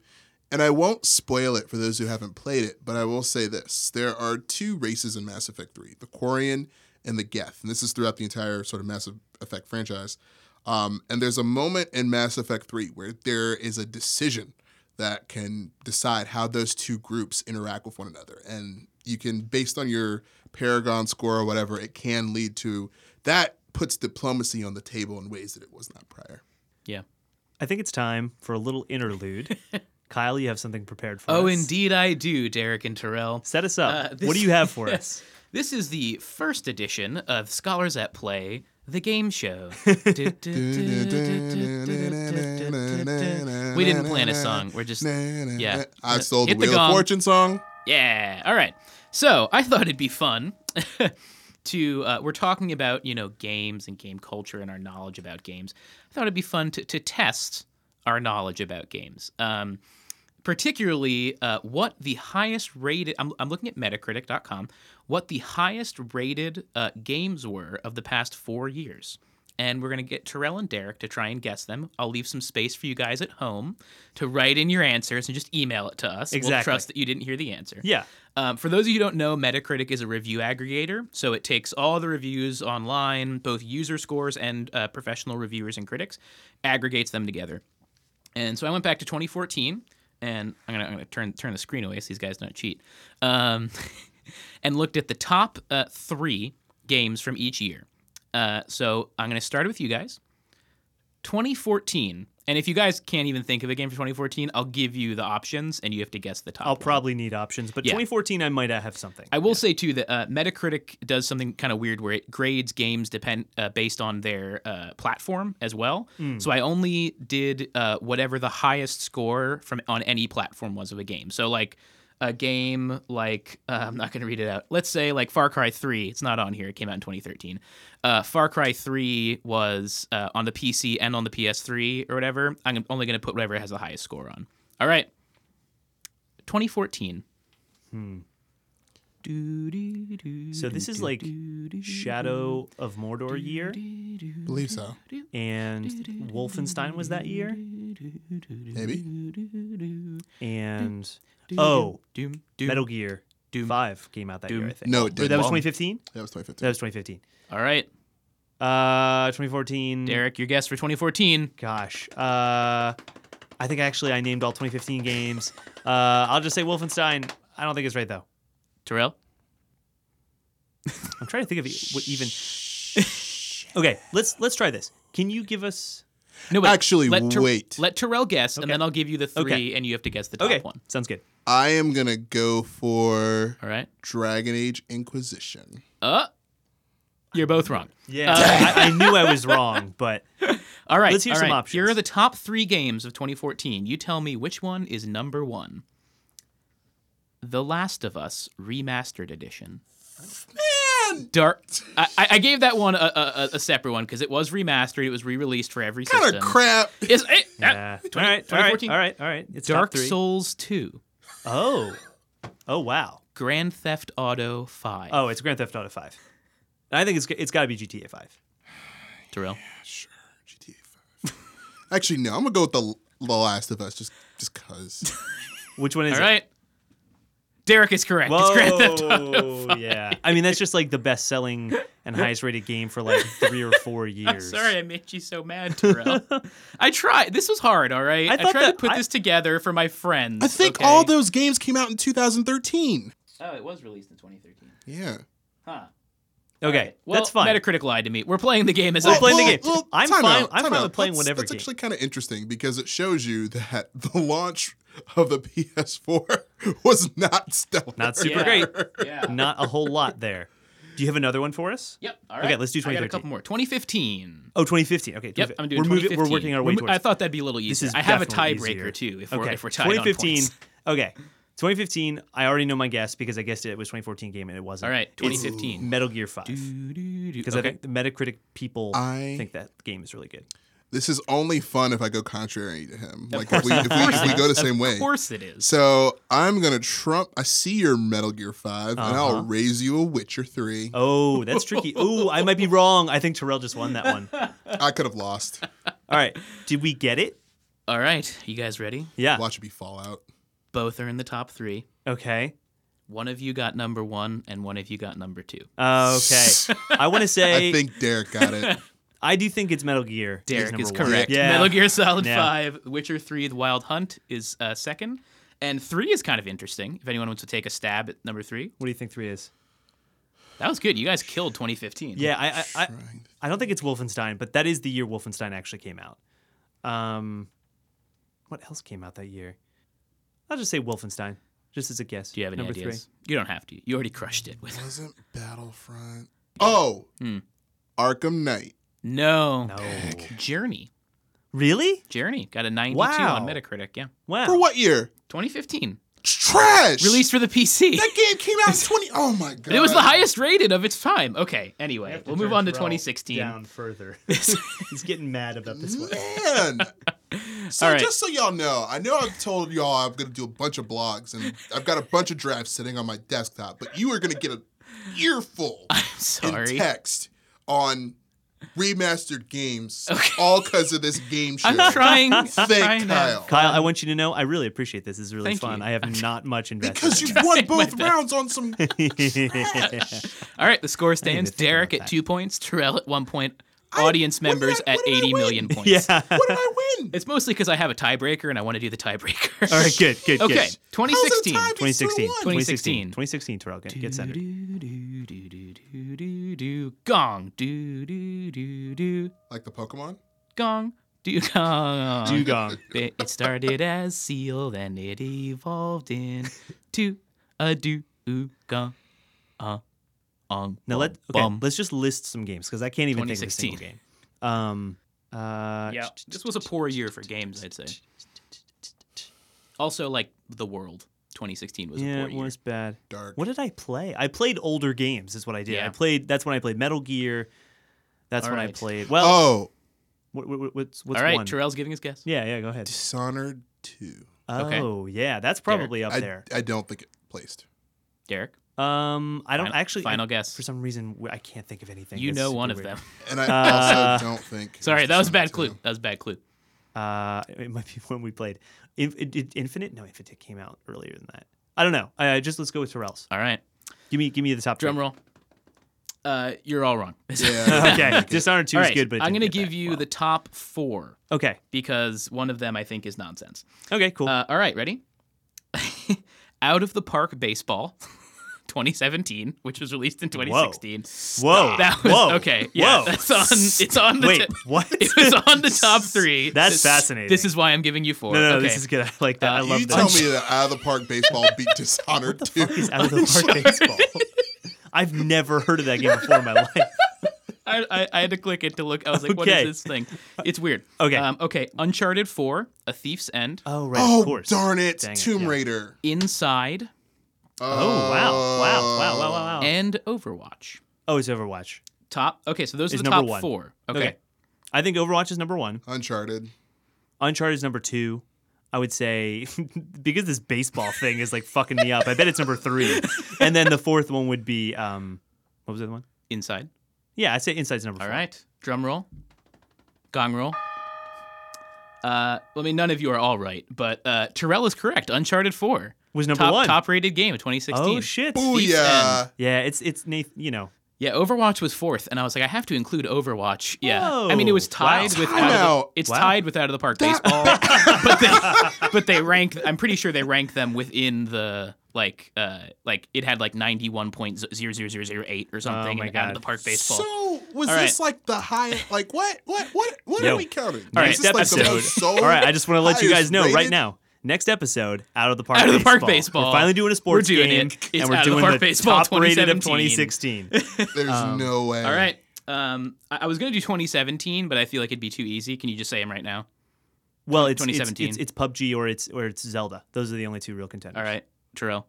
And I won't spoil it for those who haven't played it, but I will say this. There are two races in Mass Effect 3 the Quarian and the Geth. And this is throughout the entire sort of Mass Effect franchise. Um, and there's a moment in Mass Effect 3 where there is a decision that can decide how those two groups interact with one another. And you can, based on your Paragon score or whatever, it can lead to that puts diplomacy on the table in ways that it was not prior. Yeah. I think it's time for a little interlude. Kyle, you have something prepared for us. Oh, us. indeed I do, Derek and Terrell. Set us up. Uh, this- what do you have for us? This is the first edition of Scholars at Play, the game show. we didn't plan a song. We're just yeah. I stole the Hit the Wheel of. Fortune song. Yeah. All right. So I thought it'd be fun to. Uh, we're talking about you know games and game culture and our knowledge about games. I thought it'd be fun to to test our knowledge about games. Um, particularly uh, what the highest rated I'm, I'm looking at metacritic.com what the highest rated uh, games were of the past four years and we're going to get terrell and derek to try and guess them i'll leave some space for you guys at home to write in your answers and just email it to us Exactly. we'll trust that you didn't hear the answer Yeah. um, for those of you who don't know, Metacritic is a review aggregator. So it takes all the reviews online, both user scores and uh, professional reviewers and critics, aggregates them together. And so I went back to 2014, and I'm gonna, I'm gonna turn turn the screen away so these guys don't cheat, um, and looked at the top uh, three games from each year. Uh, so I'm gonna start with you guys. 2014, and if you guys can't even think of a game for 2014, I'll give you the options, and you have to guess the top. I'll one. probably need options, but Yeah. 2014 I might have something. I will say too that uh, Metacritic does something kind of weird where it grades games depend uh, based on their uh, platform as well. So I only did uh, whatever the highest score from on any platform was of a game. So like a game like uh, I'm not going to read it out. Let's say like Far Cry 3. It's not on here. It came out in 2013. Uh, Far Cry 3 was uh, on the PC and on the PS3 or whatever. I'm only going to put whatever has the highest score on. All right. 2014. So this is like Shadow of Mordor year, believe so. and Wolfenstein was that year, Maybe. and oh, Doom, Doom. Metal Gear Doom. Five came out that year. I think. No, it didn't. that was 2015. That was 2015. That 2015. was 2015. All right, Uh, 2014. Derek, your guess for 2014. Gosh. Uh, I think actually I named all 2015 games. Uh, I'll just say Wolfenstein. I don't think it's right though. Terrell? I'm trying to think of what even. okay, let's let's try this. Can you give us? No, wait. Actually, let Ter- wait. Let Terrell guess, and then I'll give you the three, Okay. and you have to guess the top Okay, one. sounds good. I am gonna go for All right. Dragon Age Inquisition. Uh, you're both wrong. Yeah, I, I knew I was wrong, but All right. Let's hear all some right. options. Here are the top three games of 2014. You tell me which one is number one. The Last of Us Remastered Edition. Man, Dark. I, I I gave that one a, a, a separate one because it was remastered. It was re-released for every kind system. of crap. Is it? yeah. Uh, all 20 right, all right, 2014. all right, all right. It's Dark top three. Souls 2. Oh, oh wow. Grand Theft Auto 5. Oh, it's Grand Theft Auto Five. I think it's it's got to be GTA Five. Terrell. Sure, GTA 5. Actually, no. I'm gonna go with the The Last of Us, just just cause. Which one is All it? right. Derek is correct. It's Grand Theft Auto. Whoa, yeah. I mean, that's just like the best selling and highest rated game for like three or four years. I'm sorry I made you so mad, Terrell. I tried. This was hard, all right? I I, tried that- to put I- this together for my friends. I think okay? all those games came out in 2013. Oh, it was released in 2013. Yeah. Huh. Okay, Well, that's fine. Metacritic lied to me. We're playing the game as We're I playing the planned. game. I'm time fine- out, I'm fine out. with playing That's- whatever That's game. actually kind of interesting because it shows you that the launch of the PS4 was not stellar. Not super Yeah. great. Yeah. Not a whole lot there. Do you have another one for us? Yep. All right. Okay, let's do I got a couple more. 2015. Oh, 2015. Okay. Yep, I'm doing we're moving. 2015. We're working our way towards. I thought that'd be a little easier. This is I have a definitely tiebreaker too. If we're okay. if we're tied 2015. on. Okay. 2015. I already know my guess because I guessed it, it was 2014 game and it wasn't. All right. It's 2015. Metal Gear 5. Because Because I think the Metacritic people I- think that game is really good. This is only fun if I go contrary to him. Like if we, if we, if we go the same way. Of course it is. So I'm gonna trump. I see your Metal Gear 5 and Uh-huh. I'll raise you a Witcher Three. Oh, that's tricky. Oh, I might be wrong. I think Terrell just won that one. I could have lost. All right. Did we get it? All right. You guys ready? Yeah. Watch it be Fallout. Both are in the top three. Okay. One of you got number one, and one of you got number two. Okay. I want to say I think Derek got it. I do think it's Metal Gear. Derek number is correct. Yeah. Metal Gear Solid Yeah. 5, Witcher 3, The Wild Hunt is uh, second. And 3 is kind of interesting. If anyone wants to take a stab at number 3. What do you think three is? That was good. You guys killed 2015. Yeah, I, I, I, I don't think it's Wolfenstein, but that is the year Wolfenstein actually came out. Um, what else came out that year? I'll just say Wolfenstein, just as a guess. Do you have any Number ideas? You don't have to. You already crushed it with Wasn't Battlefront? Oh, Hmm. Arkham Knight. No. No. Journey. Really? Journey got a 92 Wow. on Metacritic. Yeah. Wow. For what year? 2015. Trash. Released for the PC. That game came out in 20. Oh my god. It was the highest rated of its time. Okay. Anyway, we'll move on to 2016. Down further. He's getting mad about this one. Man. So All right. just so y'all know, I know I've told y'all I'm gonna do a bunch of blogs and I've got a bunch of drafts sitting on my desktop, but you are gonna get a earful in Sorry. text on remastered games, Okay. all because of this game show. I'm trying. I'm Thank trying to- Kyle. Kyle, I want you to know I really appreciate this. This is really Thank fun. you. I have not much invested. Because you it. won both rounds on some. All right, the score stands. Derek at that. two points, Terrell at one point, I- audience what members I- at what did I 80 win? million points. yeah. What did I win? It's mostly because I have a tiebreaker and I want to do the tiebreaker. All right. Good. Good. Good. Okay, Good. 2016. How's it tied? 2016. 2016. 2016. Terrell, get, get centered. Do, do, Gong. Do, do, do, do. Like the Pokemon? Gong. Do, gong. Dewgong. It it started as Seel, then it evolved into a Dewgong. Uh, ong, Now let bum, okay, bum. let's just list some games because I can't even think of a single 2016. game. Um, uh, Yeah, this was a poor year for games, I'd say. Also, like the world, 2016 was a yeah, poor it was bad. Dark. What did I play? I played older games. Is what I did. Yeah. I played. That's when I played Metal Gear. That's All when I played. Well, Oh, what, what, what's what's All right, one? Terrell's giving his guess. Yeah, yeah. Go ahead. Dishonored 2. Okay. Oh, yeah. That's probably up there. I don't think it placed. Derek, Um, I don't final, actually. final I- guess. For some reason, w- I can't think of anything. you know super one of weird. them. And I Uh, also don't think. Sorry, that was a bad clue. 2. That was a bad clue. Uh, it might be one we played. In, it, did Infinite? No, Infinite came out earlier than that. I don't know. Uh, just let's go with Terrell's. All right, Give me, give me the top. drum three. roll. Uh, you're all wrong. Yeah. okay, Dishonored Two all is right, good, but I'm gonna give that you well. the top four Okay. because one of them I think is nonsense. Okay. Cool. Uh, all right, ready? Out of the Park Baseball, 2017, which was released in 2016. Whoa. That was Whoa. okay. Yeah, Whoa. that's on. It's on the. Wait. ti- what? it was on the top three. That's This- fascinating. This is why I'm giving you four. no, no, no, okay. this is good. I like that. Uh, I love You this. tell me that out of the park baseball beat Dishonored what the fuck 2. is out of the park baseball? I've never heard of that game before in my life. I, I, I had to click it to look. I was like, what Okay. is this thing? It's weird. Okay. Um, okay. Uncharted 4, A Thief's End, Oh right, Oh, of course. darn it. Dang it, Tomb yeah. Raider. Inside, Oh wow, wow, wow, wow, wow, wow. and Overwatch. oh, it's Overwatch. Top. Okay, so those are Is the number top one. four. Okay. Okay. I think Overwatch is number one. Uncharted. Uncharted is number two. I would say because this baseball thing is like fucking me up. I bet it's number three, and then the fourth one would be um, what was the other one? Inside. Yeah, I'd say Inside's number All four. right. Drum roll. Gong roll. Uh, well, I mean, none of you are all right, but uh, Terrell is correct. Uncharted 4. Was number top, one. Top rated game of 2016. Oh shit. Oh, Thief's yeah. Yeah, it's it's Nathan. You know, Yeah, Overwatch was fourth, and I was like, I have to include Overwatch. Yeah, I mean, it was tied wow. with Time out of the- it's Wow. tied with out of the park baseball, but they but they rank. I'm pretty sure they rank them within the like uh like it had like ninety one point zero zero zero zero eight or something. Oh my in out of the park baseball. So was All this like the high? Like what? What? What? What Yo. are we counting? All right, is this like the episode. most sold, All right, I just want to let you guys highest know right now. Next episode, out of the park. Out of the park baseball. baseball. We're finally doing a sports We're doing game, it. It's and we're Out of the Park the Baseball top rated of 2017. 2016. There's Um, no way. All right. Um, I, I was gonna do 2017, but I feel like it'd be too easy. Can you just say them right now? Well, it's, it's 2017. It's, it's PUBG or it's or it's Zelda. Those are the only two real contenders. All right, Terrell.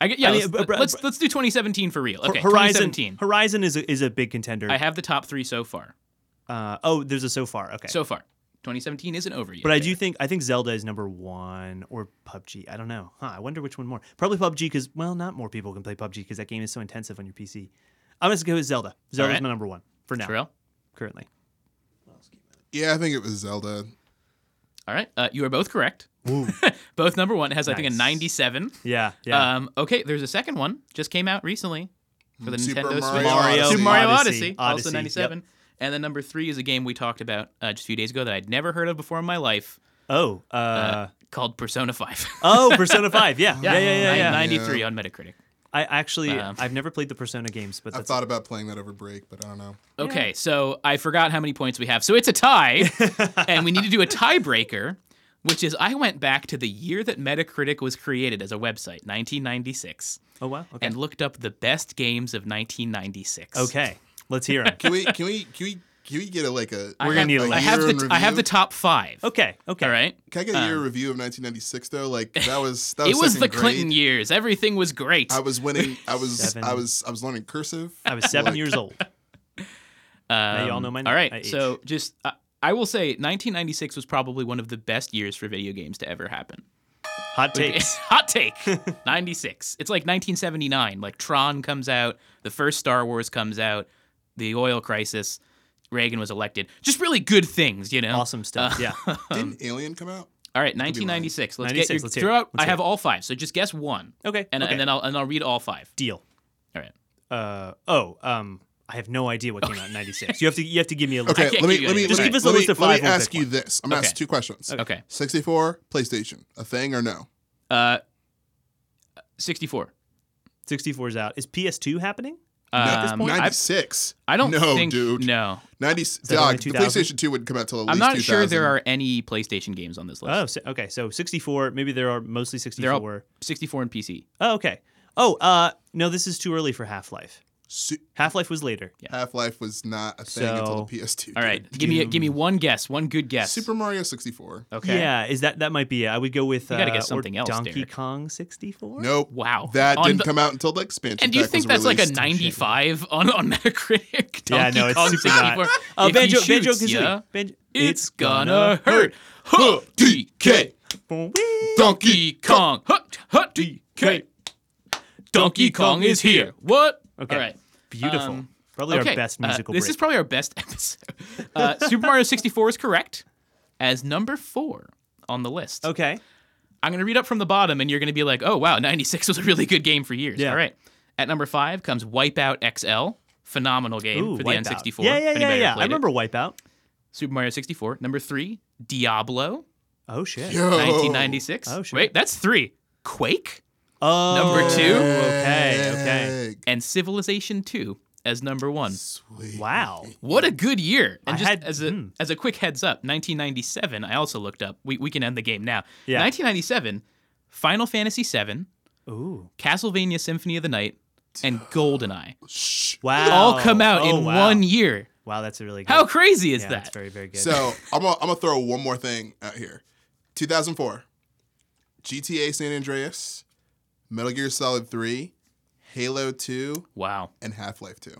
I get yeah. I mean, let's, br- br- let's let's do 2017 for real. Okay, Horizon 2017. Horizon is a, is a big contender. I have the top three so far. uh, oh, there's a so far. Okay. So far, 2017 isn't over yet. but I do think I think Zelda is number one or PUBG. I don't know. Huh, I wonder which one more. Probably PUBG because well, not more people can play PUBG because that game is so intensive on your PC. I'm gonna go with Zelda. Zelda's right. my number one for now. Terrell. Currently. Yeah, I think it was Zelda. All right, uh, you are both correct. both number one It has I think a 97. Yeah. Yeah. Um, okay, there's a second one just came out recently for the Super Nintendo Mario Switch. Mario Super Mario Odyssey. Odyssey, also Odyssey, 97. And then number three is a game we talked about uh, just a few days ago that I'd never heard of before in my life, oh. Uh, uh, called Persona 5. oh, Persona Five. Yeah. Yeah. Yeah. Yeah. yeah. 93 on Metacritic. I actually Um, I've never played the Persona games, but I thought about playing that over break, but I don't know. Okay, so I forgot how many points we have. So it's a tie, and we need to do a tiebreaker, which is I went back to the year that Metacritic was created as a website, 1996, oh wow. Okay. and looked up the best games of 1996. okay. Let's hear them. Can we? Can we? Can we? Can we get a like a? We're gonna need a I list. have year the in I have the top five. Okay. Okay. All right. Can I get a year review of 1996 though? Like that was that was. It was the second Clinton years. Everything was great. I was winning. I was. Seven. I was. I was learning cursive. I was seven Like, years old. now you all Um, know my Name. All right, so just uh, I will say 1996 was probably one of the best years for video games to ever happen. Hot takes. Hot take. 96. It's like 1979. Like Tron comes out, the first Star Wars comes out, the oil crisis, Reagan was elected. Just really good things, you know. awesome stuff. yeah. Didn't Alien come out? All right, 1996. Let's 96, get your let's throw it. out. Let's I have it. all five, so just guess one, Okay. and, okay. and then I'll and I'll read all five. deal. All right. Uh oh. Um. I have no idea what came out in '96. You have to. You have to give me a list. Okay, let me let me Just give us a list of let five, me we'll ask you one. this. I'm gonna Okay. ask two questions. Okay. 64 PlayStation, a thing or no? Uh, 64. 64 is out. Is PS2 happening? Um, this 96. I don't no, think dude. no. 90. Dog, the PlayStation 2 wouldn't come out till at least I'm not sure there are any PlayStation games on this list. Oh, si- okay. So 64. Maybe there are mostly 64. They're all 64 and PC. Oh, okay. Oh, uh, no. This is too early for Half Life. Su- Half Life was later. Yeah. Half Life was not a thing until the PS2. All right, dude. give me give me one guess, one good guess. Super Mario 64. okay. Yeah. Is that that might be it? I would go with. You gotta uh, guess something else, Donkey Derek. Kong 64. Nope. Wow. That On didn't the- come out until the expansion. And do you pack think was that's like a 95 on, on Metacritic? Yeah, no, it's Kong super not. 64? Uh, If he Banjo, Banjo shoots Kazooie. ya, Banjo- it's gonna hurt. Huh, DK. Donkey Kong. Huh, huh, DK. Donkey Kong is here. What? Okay. All right. Beautiful. Um, Probably okay. our best uh, musical this break. is probably our best episode. Uh, Super Mario 64 is correct as number four on the list. okay. I'm going to read up from the bottom, and you're going to be like, oh, wow, 96 was a really good game for years. Yeah. All right. At number five comes Wipeout XL. Phenomenal game Ooh, for the Wipeout. N64. Yeah, yeah, yeah, yeah. I played it. remember Wipeout. Super Mario 64. Number three, Diablo, Oh shit. Yo. 1996. Oh, shit. Wait, that's three. Quake Oh, Number two? Okay, okay. And Civilization 2 as number one. Sweet. Wow. What a good year! And I just had- as a hmm. as a quick heads up, 1997. I also looked up. We we can end the game now. Yeah. 1997, Final Fantasy VII, Ooh. Castlevania Symphony of the Night, and GoldenEye Shh. Wow. all come out Oh, in wow. one year. Wow, that's a really good. How crazy is yeah, that? That's very very good. So I'm gonna, I'm gonna throw one more thing out here. 2004, GTA San Andreas, Metal Gear Solid 3, Halo 2, wow. and Half Life 2.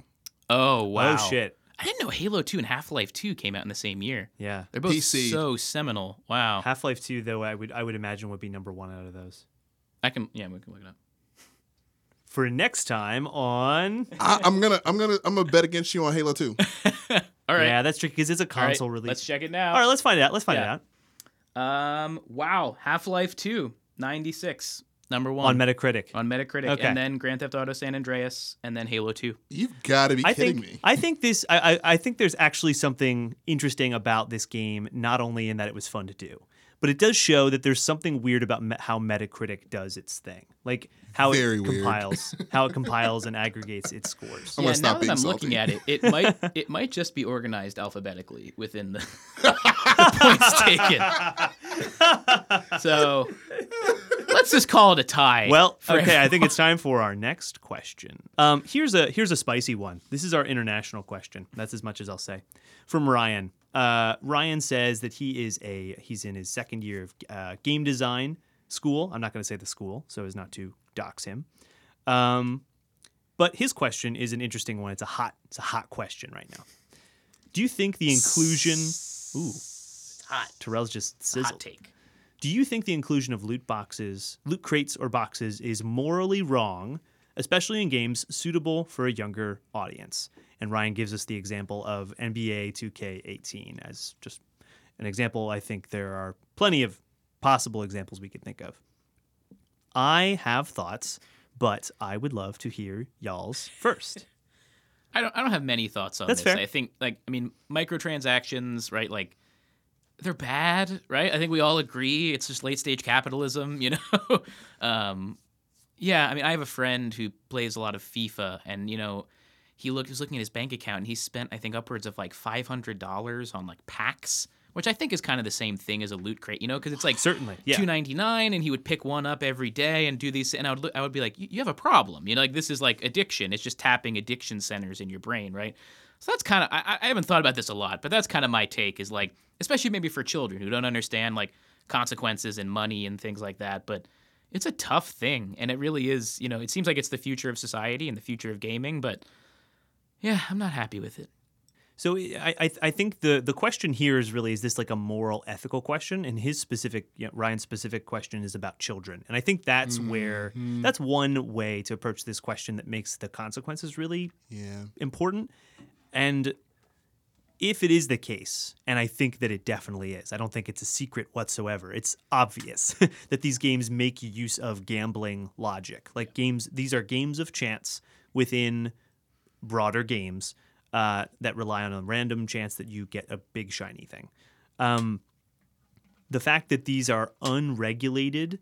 Oh wow. Oh shit. I didn't know Halo 2 and Half Life 2 came out in the same year. Yeah. They're both PC. so seminal. Wow. Half Life Two, though, I would I would imagine would be number one out of those. I can yeah, we can look it up. For next time on. I, I'm gonna I'm gonna I'm gonna bet against you on Halo 2. All right. Yeah, that's tricky because it's a All right, console release. Let's check it now. All right, let's find it out. Let's find Yeah. it out. Um, wow, Half Life 2, 96. Number one on Metacritic. on Metacritic, Okay. and then Grand Theft Auto San Andreas, and then Halo Two. You've got to be I kidding think me. I think this I, I I think there's actually something interesting about this game, not only in that it was fun to do, but it does show that there's something weird about me- how Metacritic does its thing, like how Very it weird. compiles how it compiles and aggregates its scores. I'm yeah, now that I'm salty. looking at it, it might it might just be organized alphabetically within the, the points taken. so let's just call it a tie. Well, for okay, I think it's time for our next question. Um, here's a here's a spicy one. This is our international question. That's as much as I'll say. From Ryan. Uh, Ryan says that he is a he's in his second year of uh, game design school. I'm not going to say the school so as not to dox him. Um, but his question is an interesting one. It's a hot it's a hot question right now. Do you think the inclusion? Ooh, hot, Terrell's just sizzled. hot take. Do you think the inclusion of loot boxes, loot crates, or boxes is morally wrong, especially in games suitable for a younger audience? And Ryan gives us the example of NBA 2K18 as just an example. I think there are plenty of possible examples we could think of. I have thoughts, but I would love to hear y'all's first. I don't I don't have many thoughts on That's this. fair. I think like I mean microtransactions, right? Like they're bad, right? I think we all agree it's just late stage capitalism, you know. um, yeah, I mean I have a friend who plays a lot of FIFA, and you know he looked he was looking at his bank account and he spent I think upwards of like five hundred dollars on like packs, which I think is kind of the same thing as a loot crate, you know, because it's like Certainly, yeah. two ninety nine, and he would pick one up every day and do these. And I would look, I would be like, you you have a problem, you know, like this is like addiction. It's just tapping addiction centers in your brain, right? So that's kind of I, I haven't thought about this a lot, but that's kind of my take is like, especially maybe for children who don't understand like consequences and money and things like that, but. It's a tough thing, and it really is. You know, it seems like it's the future of society and the future of gaming, but yeah, I'm not happy with it. So I, I I think the the question here is really is this like a moral ethical question? And his specific you know, Ryan's specific question is about children. And I think that's where mm-hmm. that's one way to approach this question that makes the consequences really Yeah. important. And if it is the case and I think that it definitely is I don't think it's a secret whatsoever. It's obvious that these games make use of gambling logic. Like games these are games of chance within broader games uh, that rely on a random chance that you get a big shiny thing. Um, the fact that these are unregulated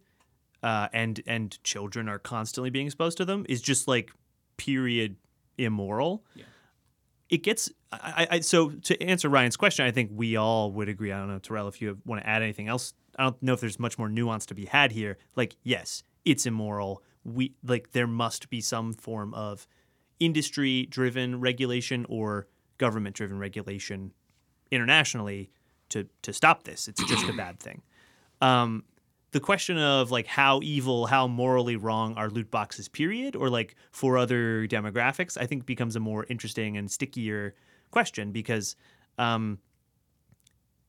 uh, and and children are constantly being exposed to them is just like period immoral. Yeah. It gets I, I so to answer Ryan's question, I think we all would agree. I don't know, Terrell, if you want to add anything else. I don't know if there's much more nuance to be had here. Like, yes, it's immoral. We like there must be some form of industry driven regulation or government driven regulation internationally to to stop this. It's just a bad thing. Um, the question of like how evil, how morally wrong are loot boxes, period, or like for other demographics, I think becomes a more interesting and stickier question because um,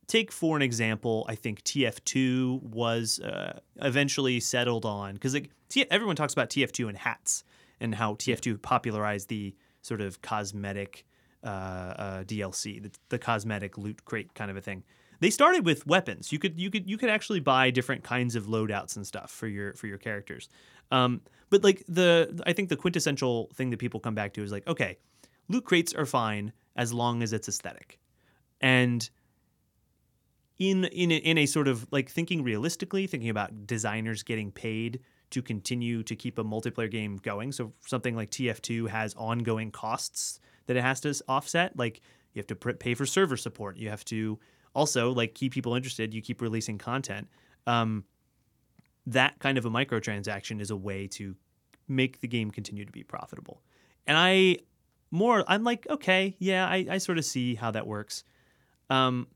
take for an example, I think TF2 was uh, eventually settled on because like everyone talks about TF2 and hats and how TF2 popularized the sort of cosmetic uh, uh, DLC, the, the cosmetic loot crate kind of a thing. They started with weapons. You could you could you could actually buy different kinds of loadouts and stuff for your for your characters. Um, but like the I think the quintessential thing that people come back to is like okay, loot crates are fine as long as it's aesthetic, and in in a, in a sort of like thinking realistically, thinking about designers getting paid to continue to keep a multiplayer game going. So something like TF2 has ongoing costs that it has to offset. Like you have to pay for server support. You have to also like keep people interested. You keep releasing content. Um, that kind of a microtransaction is a way to make the game continue to be profitable. And I more I'm like okay, yeah, I, I sort of see how that works. Um,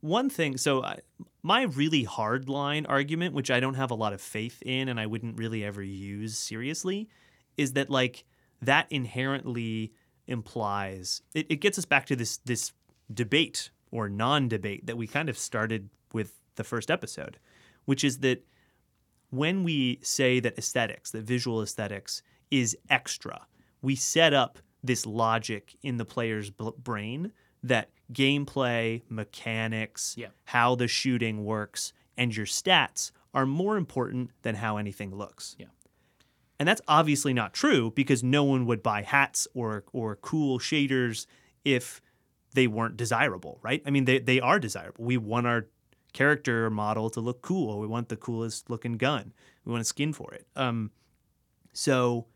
one thing, so I, my really hard line argument, which I don't have a lot of faith in and I wouldn't really ever use seriously, is that like that inherently implies it, it gets us back to this this debate or non-debate that we kind of started with the first episode, which is that when we say that aesthetics, that visual aesthetics is extra, we set up this logic in the player's brain that gameplay, mechanics, Yeah. how the shooting works, and your stats are more important than how anything looks. Yeah. And that's obviously not true because no one would buy hats or or cool shaders if they weren't desirable, right? I mean, they, they are desirable. We want our character model to look cool. We want the coolest looking gun. We want a skin for it. Um, so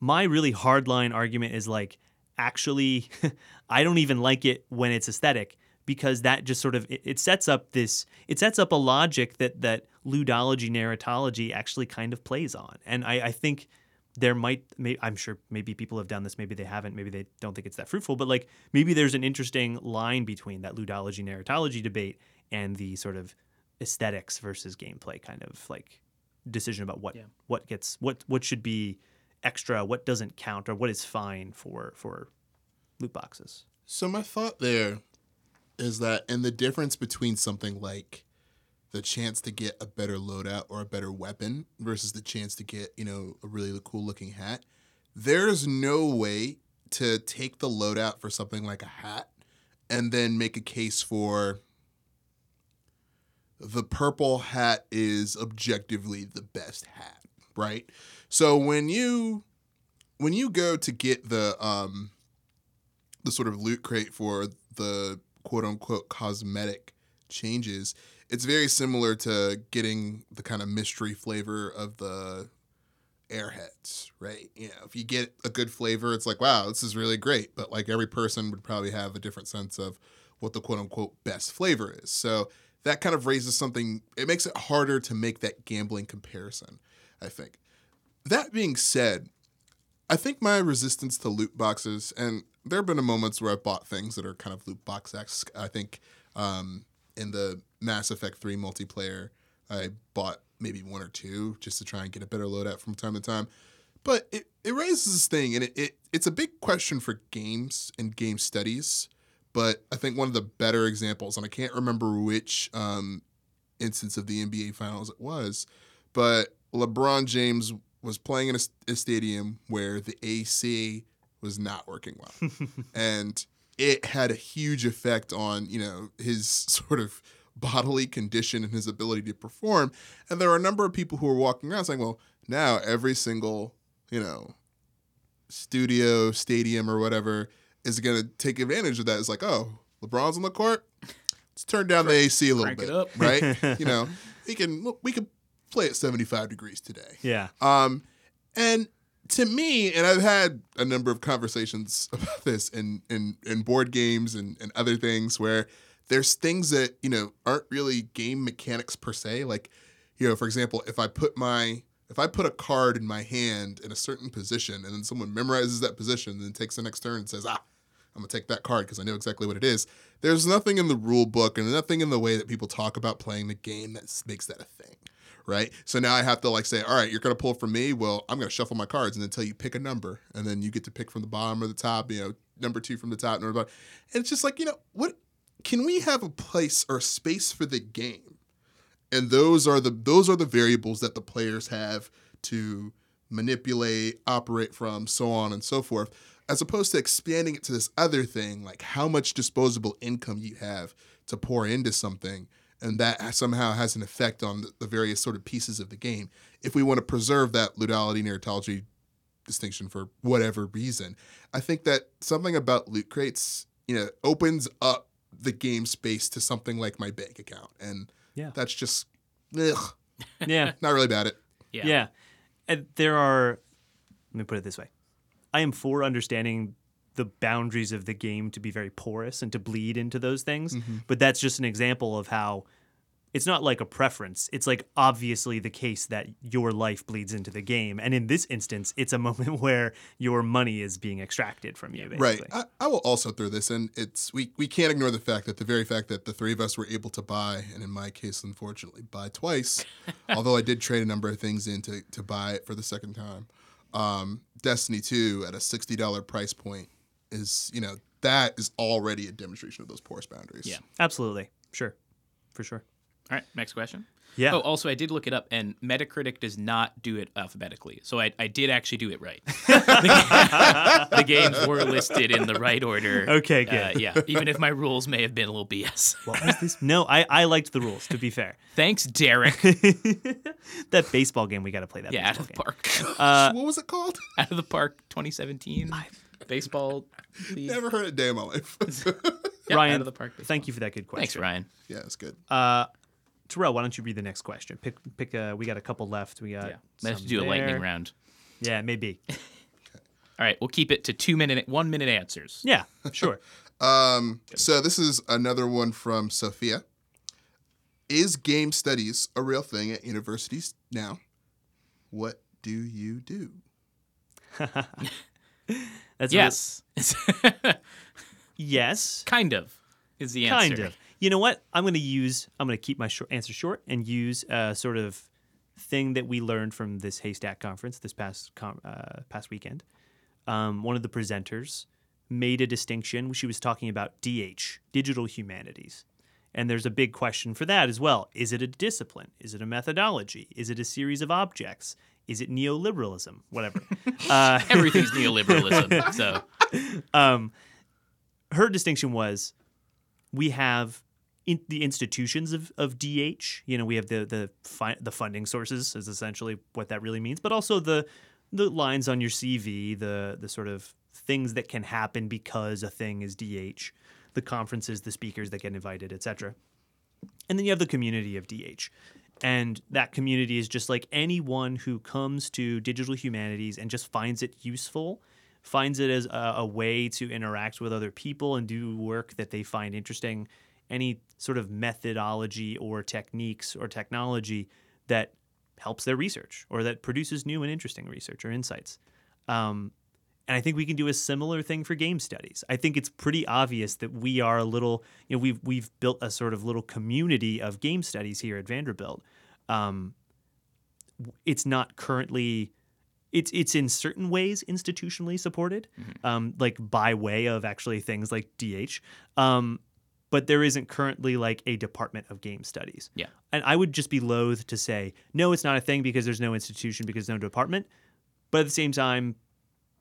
my really hardline argument is like, actually, I don't even like it when it's aesthetic because that just sort of it, it sets up this it sets up a logic that that ludology narratology actually kind of plays on, and I, I think there might may, i'm sure maybe people have done this maybe they haven't maybe they don't think it's that fruitful but like maybe there's an interesting line between that ludology narratology debate and the sort of aesthetics versus gameplay kind of like decision about what Yeah. what gets what what should be extra what doesn't count or what is fine for for loot boxes So my thought there is that, and the difference between something like the chance to get a better loadout or a better weapon versus the chance to get, you know, a really cool looking hat, there's no way to take the loadout for something like a hat and then make a case for the purple hat is objectively the best hat, right? So when you when you go to get the um the sort of loot crate for the quote unquote cosmetic changes, it's very similar to getting the kind of mystery flavor of the airheads, right? You know, if you get a good flavor, it's like, wow, this is really great. But like every person would probably have a different sense of what the quote unquote best flavor is. So that kind of raises something, it makes it harder to make that gambling comparison, I think. That being said, I think my resistance to loot boxes, and there have been moments where I've bought things that are kind of loot box esque. I think um, in the Mass Effect 3 multiplayer, I bought maybe one or two just to try and get a better loadout from time to time. But it, it raises this thing, and it, it it's a big question for games and game studies. But I think one of the better examples, and I can't remember which um, instance of the NBA Finals it was, but LeBron James was playing in a, a stadium where the AC was not working well, and it had a huge effect on you know his sort of bodily condition and his ability to perform. And there are a number of people who are walking around saying, "Well, now every single you know studio, stadium, or whatever is going to take advantage of that." It's like, oh, LeBron's on the court. Let's turn down the AC a little bit, right? you know, we can we can play at seventy five degrees today. yeah Um, and to me, and I've had a number of conversations about this in in, in board games and, and other things where there's things that you know aren't really game mechanics per se. Like, you know, for example, if I put my if I put a card in my hand in a certain position and then someone memorizes that position and then takes the next turn and says, ah, I'm gonna take that card because I know exactly what it is. There's nothing in the rule book and nothing in the way that people talk about playing the game that makes that a thing right? So now I have to like say, all right, you're gonna pull from me. Well, I'm gonna shuffle my cards and then tell you pick a number, and then you get to pick from the bottom or the top. You know, number two from the top, number bottom. And it's just like you know, what can we have a place or a space for the game? And those are the those are the variables that the players have to manipulate, operate from, so on and so forth, as opposed to expanding it to this other thing, like how much disposable income you have to pour into something and that somehow has an effect on the, the various sort of pieces of the game. If we want to preserve that ludology narratology distinction for whatever reason, I think that something about loot crates, you know, opens up the game space to something like my bank account, and Yeah. that's just ugh, yeah not really about it. Yeah. Yeah. And there are, let me put it this way I am for understanding the boundaries of the game to be very porous and to bleed into those things. But that's just an example of how it's not like a preference. It's like obviously the case that your life bleeds into the game. And in this instance, it's a moment where your money is being extracted from you, Right. I, I will also throw this in. It's we we can't ignore the fact that the very fact that the three of us were able to buy, and in my case, unfortunately, buy twice. although I did trade a number of things in to, to buy it for the second time. Um, Destiny two at a sixty dollar price point is you know that is already a demonstration of those porous boundaries. Yeah. Absolutely. Sure. For sure. All right, next question. Yeah. Oh, also, I did look it up, and Metacritic does not do it alphabetically. So I, I did actually do it right. the, the games were listed in the right order. Okay, good. Uh, yeah, even if my rules may have been a little BS. What was this? No, I, I liked the rules. To be fair, Thanks, Derek. that baseball game we got to play that. Yeah, out of the game. park. Uh, what was it called? out of the park 2017 baseball. League. Never heard it a day in my life. Yeah, Ryan, out of the park. baseball. Thank you for that good question. Thanks, Ryan. yeah, it's good. Uh, Terrell, why don't you read the next question? Pick pick. A, we got a couple left. We got. Yeah, might have to some do a lightning round. Yeah, maybe. All right, we'll keep it to two minute, one minute answers. Yeah, sure. Um, so this is another one from Sophia. Is game studies a real thing at universities now? What do you do? That's Yes, yes. kind of is the answer. Kind of. You know what? I'm going to use. I'm going to keep my short answer short and use a sort of thing that we learned from this HASTAC conference this past com- uh, past weekend. Um, one of the presenters made a distinction. She was talking about DH, digital humanities. And there's a big question for that as well. Is it a discipline? Is it a methodology? Is it a series of objects? Is it neoliberalism? Whatever. uh, Everything's neoliberalism. So um, her distinction was we have in the institutions of, of DH. You know, we have the the fi- the funding sources is essentially what that really means, but also the the lines on your CV, the the sort of things that can happen because a thing is DH, the conferences, the speakers that get invited, etc. And then you have the community of DH. And that community is just like anyone who comes to digital humanities and just finds it useful, finds it as a, a way to interact with other people and do work that they find interesting. Any sort of methodology or techniques or technology that helps their research or that produces new and interesting research or insights. Um, and I think we can do a similar thing for game studies. I think it's pretty obvious that we are a little, you know, we've we've built a sort of little community of game studies here at Vanderbilt. Um, it's not currently, it's it's in certain ways institutionally supported, um, like by way of actually things like DH. Um, but there isn't currently like a department of game studies. Yeah. And I would just be loath to say, no, it's not a thing because there's no institution, because there's no department. But at the same time,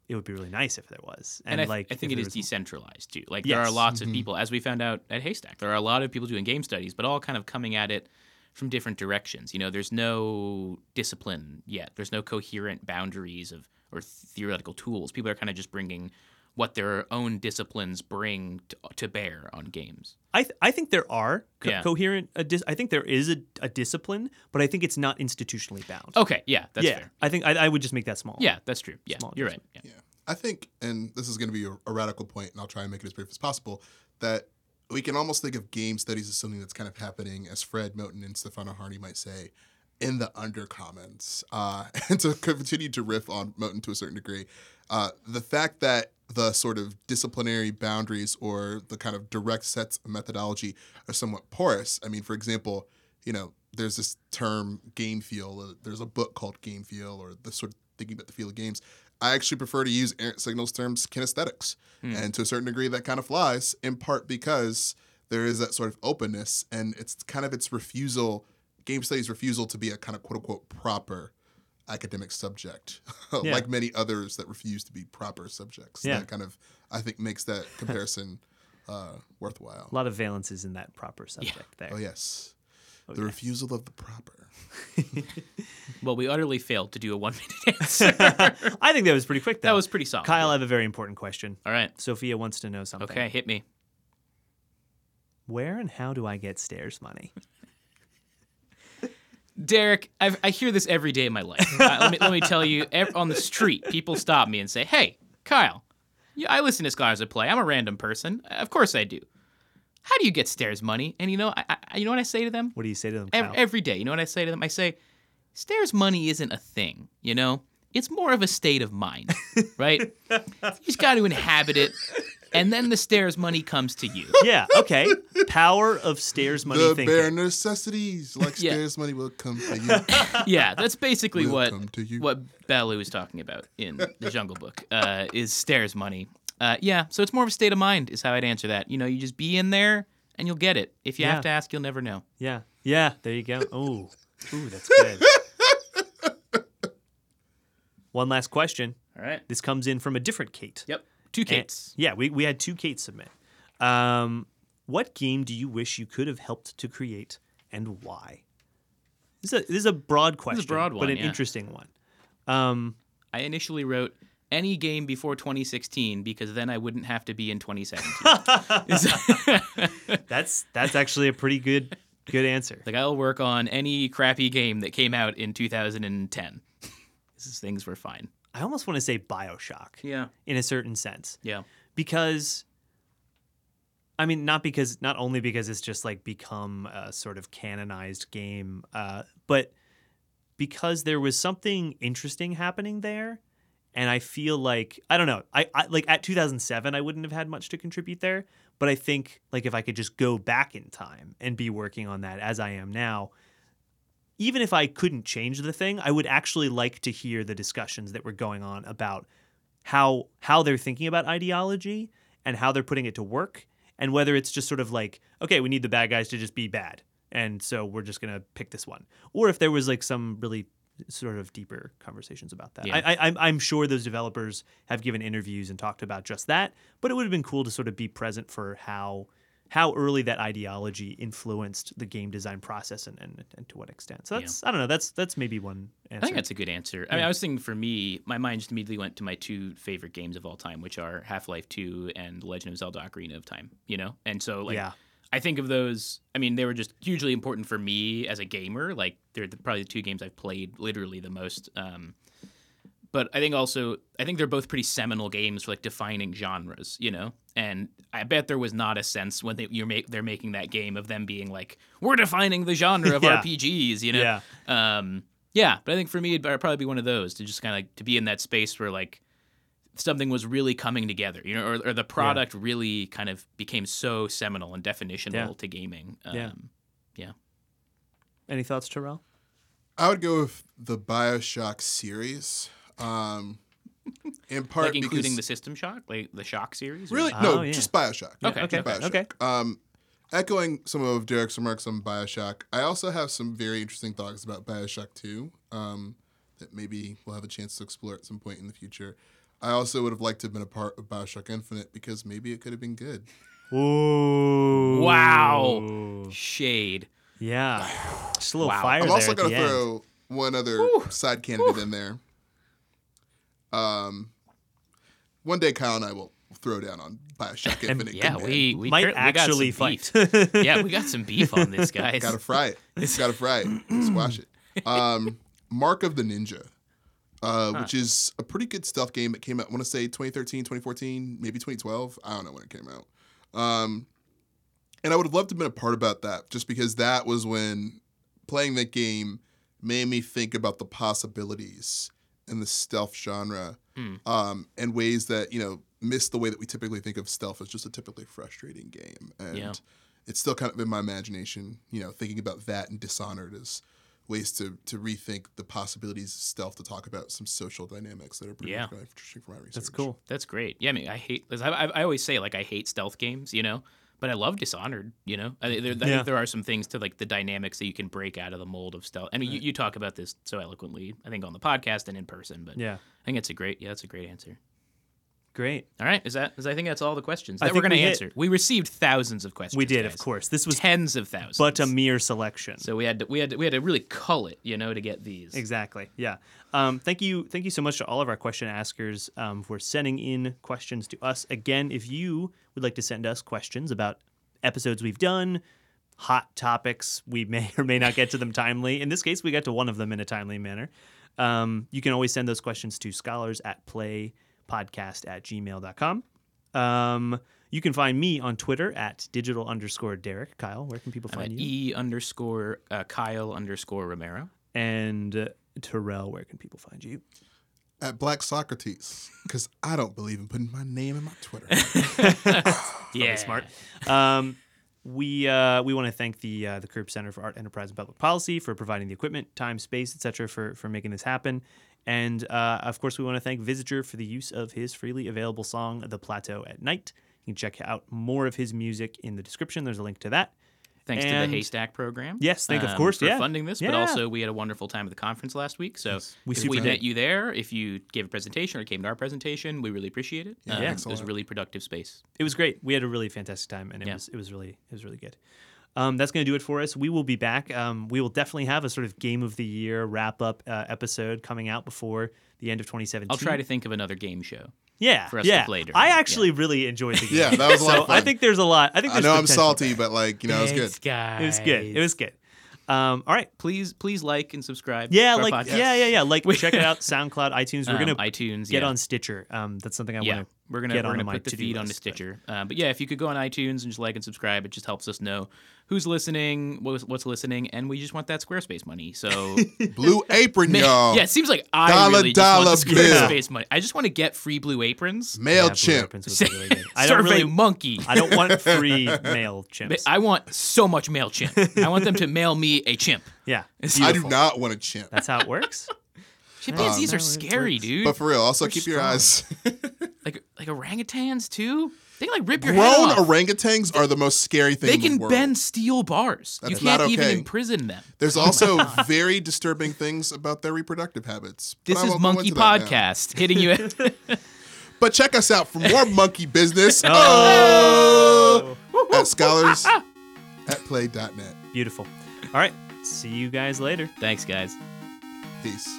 it would be really nice if there was. and, I, like, I think it is was- decentralized too. Like there are Yes. lots of mm-hmm. people, as we found out at HASTAC, there are a lot of people doing game studies, but all kind of coming at it from different directions. You know, there's no discipline yet. There's no coherent boundaries of or theoretical tools. People are kind of just bringing what their own disciplines bring to, to bear on games. I, th- I think there are co- Yeah. coherent. A dis- I think there is a, a discipline, but I think it's not institutionally bound. Okay, yeah, that's yeah, fair. I think I, I would just make that small. Yeah, that's true. Yeah, Small you're right. Yeah. Yeah. I think, and this is going to be a, a radical point, and I'll try and make it as brief as possible, that we can almost think of game studies as something that's kind of happening, as Fred Moten and Stefano Harney might say, in the undercommons. Uh, and to continue to riff on Moten to a certain degree, uh, the fact that the sort of disciplinary boundaries or the kind of direct sets of methodology are somewhat porous. I mean, for example, you know, there's this term game feel. uh, There's a book called Game Feel, or the sort of thinking about the feel of games. I actually prefer to use Errant Signals terms kinesthetics. And to a certain degree, that kind of flies, in part because there is that sort of openness and it's kind of its refusal, game studies' refusal to be a kind of quote unquote proper academic subject, Yeah. like many others that refuse to be proper subjects. Yeah. That kind of, I think, makes that comparison uh, worthwhile. a lot of valences in that proper subject there. Oh, yes. Oh, the yes. refusal of the proper. Well, we utterly failed to do a one minute answer. I think that was pretty quick. Though. that was pretty solid. Kyle. I have a very important question. All right. Sophia wants to know something. Okay, hit me. Where and how do I get stairs money? Derek, I've, I hear this every day of my life. Uh, let, me, let me tell you, ev- on the street, people stop me and say, "Hey, Kyle, I listen to Scholars at Play. I'm a random person. Of course I do. How do you get stairs money?" And you know, I, I, you know what I say to them What do you say to them? Ev- Kyle? every day. You know what I say to them? I say, "Stairs money isn't a thing. You know, it's more of a state of mind, right? you just got to inhabit it, and then the stairs money comes to you." yeah. Okay. Power of stairs money the thinking. bare necessities, like Yeah. stairs money, will come to you. yeah, that's basically Will what to you. what Baloo is talking about in the Jungle Book. Uh, is stairs money. Uh, yeah, so it's more of a state of mind, is how I'd answer that. You know, you just be in there and you'll get it. If you Yeah. have to ask, you'll never know. Yeah. Yeah. There you go. Oh, Ooh, that's good. One last question. All right. This comes in from a different Kate. Yep. Two And- Kates. yeah, we, we had two Kates submit. Um, what game do you wish you could have helped to create and why? This is a, this is a broad question, broad one, but an yeah. interesting one. Um, I initially wrote any game before 2016 because then I wouldn't have to be in 2017. that's that's actually a pretty good good answer. like I'll work on any crappy game that came out in 2010. These things were fine. I almost want to say Bioshock Yeah. in a certain sense Yeah. because I mean, not because not only because it's just like become a sort of canonized game, uh, but because there was something interesting happening there, and I feel like I don't know. I, I like at 2007, I wouldn't have had much to contribute there, but I think like if I could just go back in time and be working on that as I am now. Even if I couldn't change the thing, I would actually like to hear the discussions that were going on about how how they're thinking about ideology and how they're putting it to work and whether it's just sort of like okay we need the bad guys to just be bad and so we're just gonna pick this one or if there was like some really sort of deeper conversations about that Yeah. I, I, I'm- i'm sure those developers have given interviews and talked about just that but it would have been cool to sort of be present for how how early that ideology influenced the game design process and, and, and to what extent so that's i don't know that's that's maybe one answer I think that's a good answer. I mean, I was thinking for me, my mind just immediately went to my two favorite games of all time, which are Half Life 2 and Legend of Zelda Ocarina of Time, you know? And so, like, Yeah. I think of those, I mean, they were just hugely important for me as a gamer. Like, they're the, probably the two games I've played literally the most. Um, but I think also, I think they're both pretty seminal games for like defining genres, you know. And I bet there was not a sense when they you're make they're making that game of them being like, we're defining the genre of Yeah. RPGs, you know. Yeah. Um, yeah, but I think for me, it'd probably be one of those to just kind of like to be in that space where like something was really coming together, you know, or, or the product really kind of became so seminal and definitional Yeah. to gaming. Um, Yeah. yeah. any thoughts terrell I would go with the Bioshock series. Um, in part like including because the System Shock, like the Shock series. or- really Oh, no, yeah. just Bioshock. Okay, okay, Bioshock. okay. Um, echoing some of Derek's remarks on Bioshock, I also have some very interesting thoughts about Bioshock Two. Um, that maybe we'll have a chance to explore at some point in the future. I also would have liked to have been a part of Bioshock Infinite because maybe it could have been good. Ooh. Wow. Shade. Yeah. Just a little Wow. fire I'm also at going the to end. throw one other side candidate in there. Um, one day Kyle and I will throw down on Bioshock Infinite. Yeah, Good man. we we Might cur- we got some actually beef. fight. yeah, we got some beef on this, guys. gotta fry it. gotta fry it. Squash it. Um, Mark of the Ninja, uh, which is a pretty good stealth game. It came out, I want to say 2013, 2014, maybe 2012. I don't know when it came out. Um, and I would have loved to have been a part about that just because that was when playing that game made me think about the possibilities in the stealth genre Hmm. um, and ways that, you know, miss the way that we typically think of stealth as just a typically frustrating game. And Yeah. it's still kind of in my imagination, you know, thinking about that and Dishonored as ways to to rethink the possibilities of stealth to talk about some social dynamics that are pretty Yeah. interesting for my research. That's cool. That's great. Yeah, I mean, I hate I, I, I always say like I hate stealth games, you know, but I love Dishonored. You know, I, there, I Yeah. think there are some things to like the dynamics that you can break out of the mold of stealth. And you, you talk about this so eloquently, I think, on the podcast and in person. But Yeah. I think it's a great. Yeah, that's a great answer. Great. All right, is that? Is I think that's all the questions I that we're going to we hit- answer. We received thousands of questions. We did, of course. This was tens of thousands. but a mere selection. so we had to, we had to, we had to really cull it, you know, to get these. Exactly. Yeah. Um, thank you. Thank you so much to all of our question askers um, for sending in questions to us. Again, if you would like to send us questions about episodes we've done, hot topics, we may or may not get to them timely. In this case, we got to one of them in a timely manner. Um, you can always send those questions to scholars at playpodcast at gmail.com. Um, you can find me on Twitter at digital underscore Derek. Kyle, where can people I'm at find you? E underscore uh, Kyle underscore Romero. And uh, Terrell, where can people find you? At Black Socrates, because I don't believe in putting my name in my Twitter. Yeah, smart. Um, we uh, we want to thank the uh, the Curb Center for Art Enterprise and Public Policy for providing the equipment, time, space, etc. for for making this happen. And uh, of course, we want to thank Visitor for the use of his freely available song "The Plateau at Night." You can check out more of his music in the description. There's a link to that. Thanks to the HASTAC program. Yes, thank- of um, course, for yeah. funding this. But Yeah. also, we had a wonderful time at the conference last week. So We if we met you there, if you gave a presentation or came to our presentation, we really appreciate it. Yeah, Um, thanks it was a really productive space. it was great. We had a really fantastic time, and it Yeah. was it was really it was really good. Um, that's going to do it for us. We will be back. Um, we will definitely have a sort of game of the year wrap up uh, episode coming out before the end of 2017. I'll try to think of another game show. yeah for us to yeah. play during. I Yeah. actually really enjoyed the game. Yeah, that was a lot so of fun. I think there's a lot. I think I there's know I'm salty, but like you know, it was good. Guys. It was good. It was good. Um, all right. Please, please like and subscribe. Yeah, to like podcast. yeah, yeah, yeah. Like check it out. SoundCloud, iTunes. We're Um, gonna iTunes. get yeah. on Stitcher. Um, that's something I Yeah, want to. we're gonna get we're onto gonna put the to-do feed onto list, but- Stitcher. Uh, but yeah, if you could go on iTunes and just like and subscribe, it just helps us know who's listening, what's, what's listening, and we just want that Squarespace money. So Blue apron, Man, y'all. yeah, it seems like I Dollar, really just want the bill. Squarespace money. I just want to get free blue aprons. Yeah, Blue Mailchimp. Aprons really good. I don't Survey really. monkey. I don't want free mail chimps. I want so much mail chimp. I want them to mail me a chimp. yeah, I do not want a chimp. That's how it works. Chimpanzees oh, no, are scary, dude. But for real, also They're keep your eyes. like like orangutans too. They can like rip your head Grown off. orangutans are the most scary thing they in the can world. bend steel bars. you That's can't not even imprison them. There's also very disturbing things about their reproductive habits. This I is Monkey into that now. Podcast hitting you. At, But check us out for more monkey business oh, oh! at scholars at play.net. Beautiful. All right. See you guys later. Thanks, guys. Peace.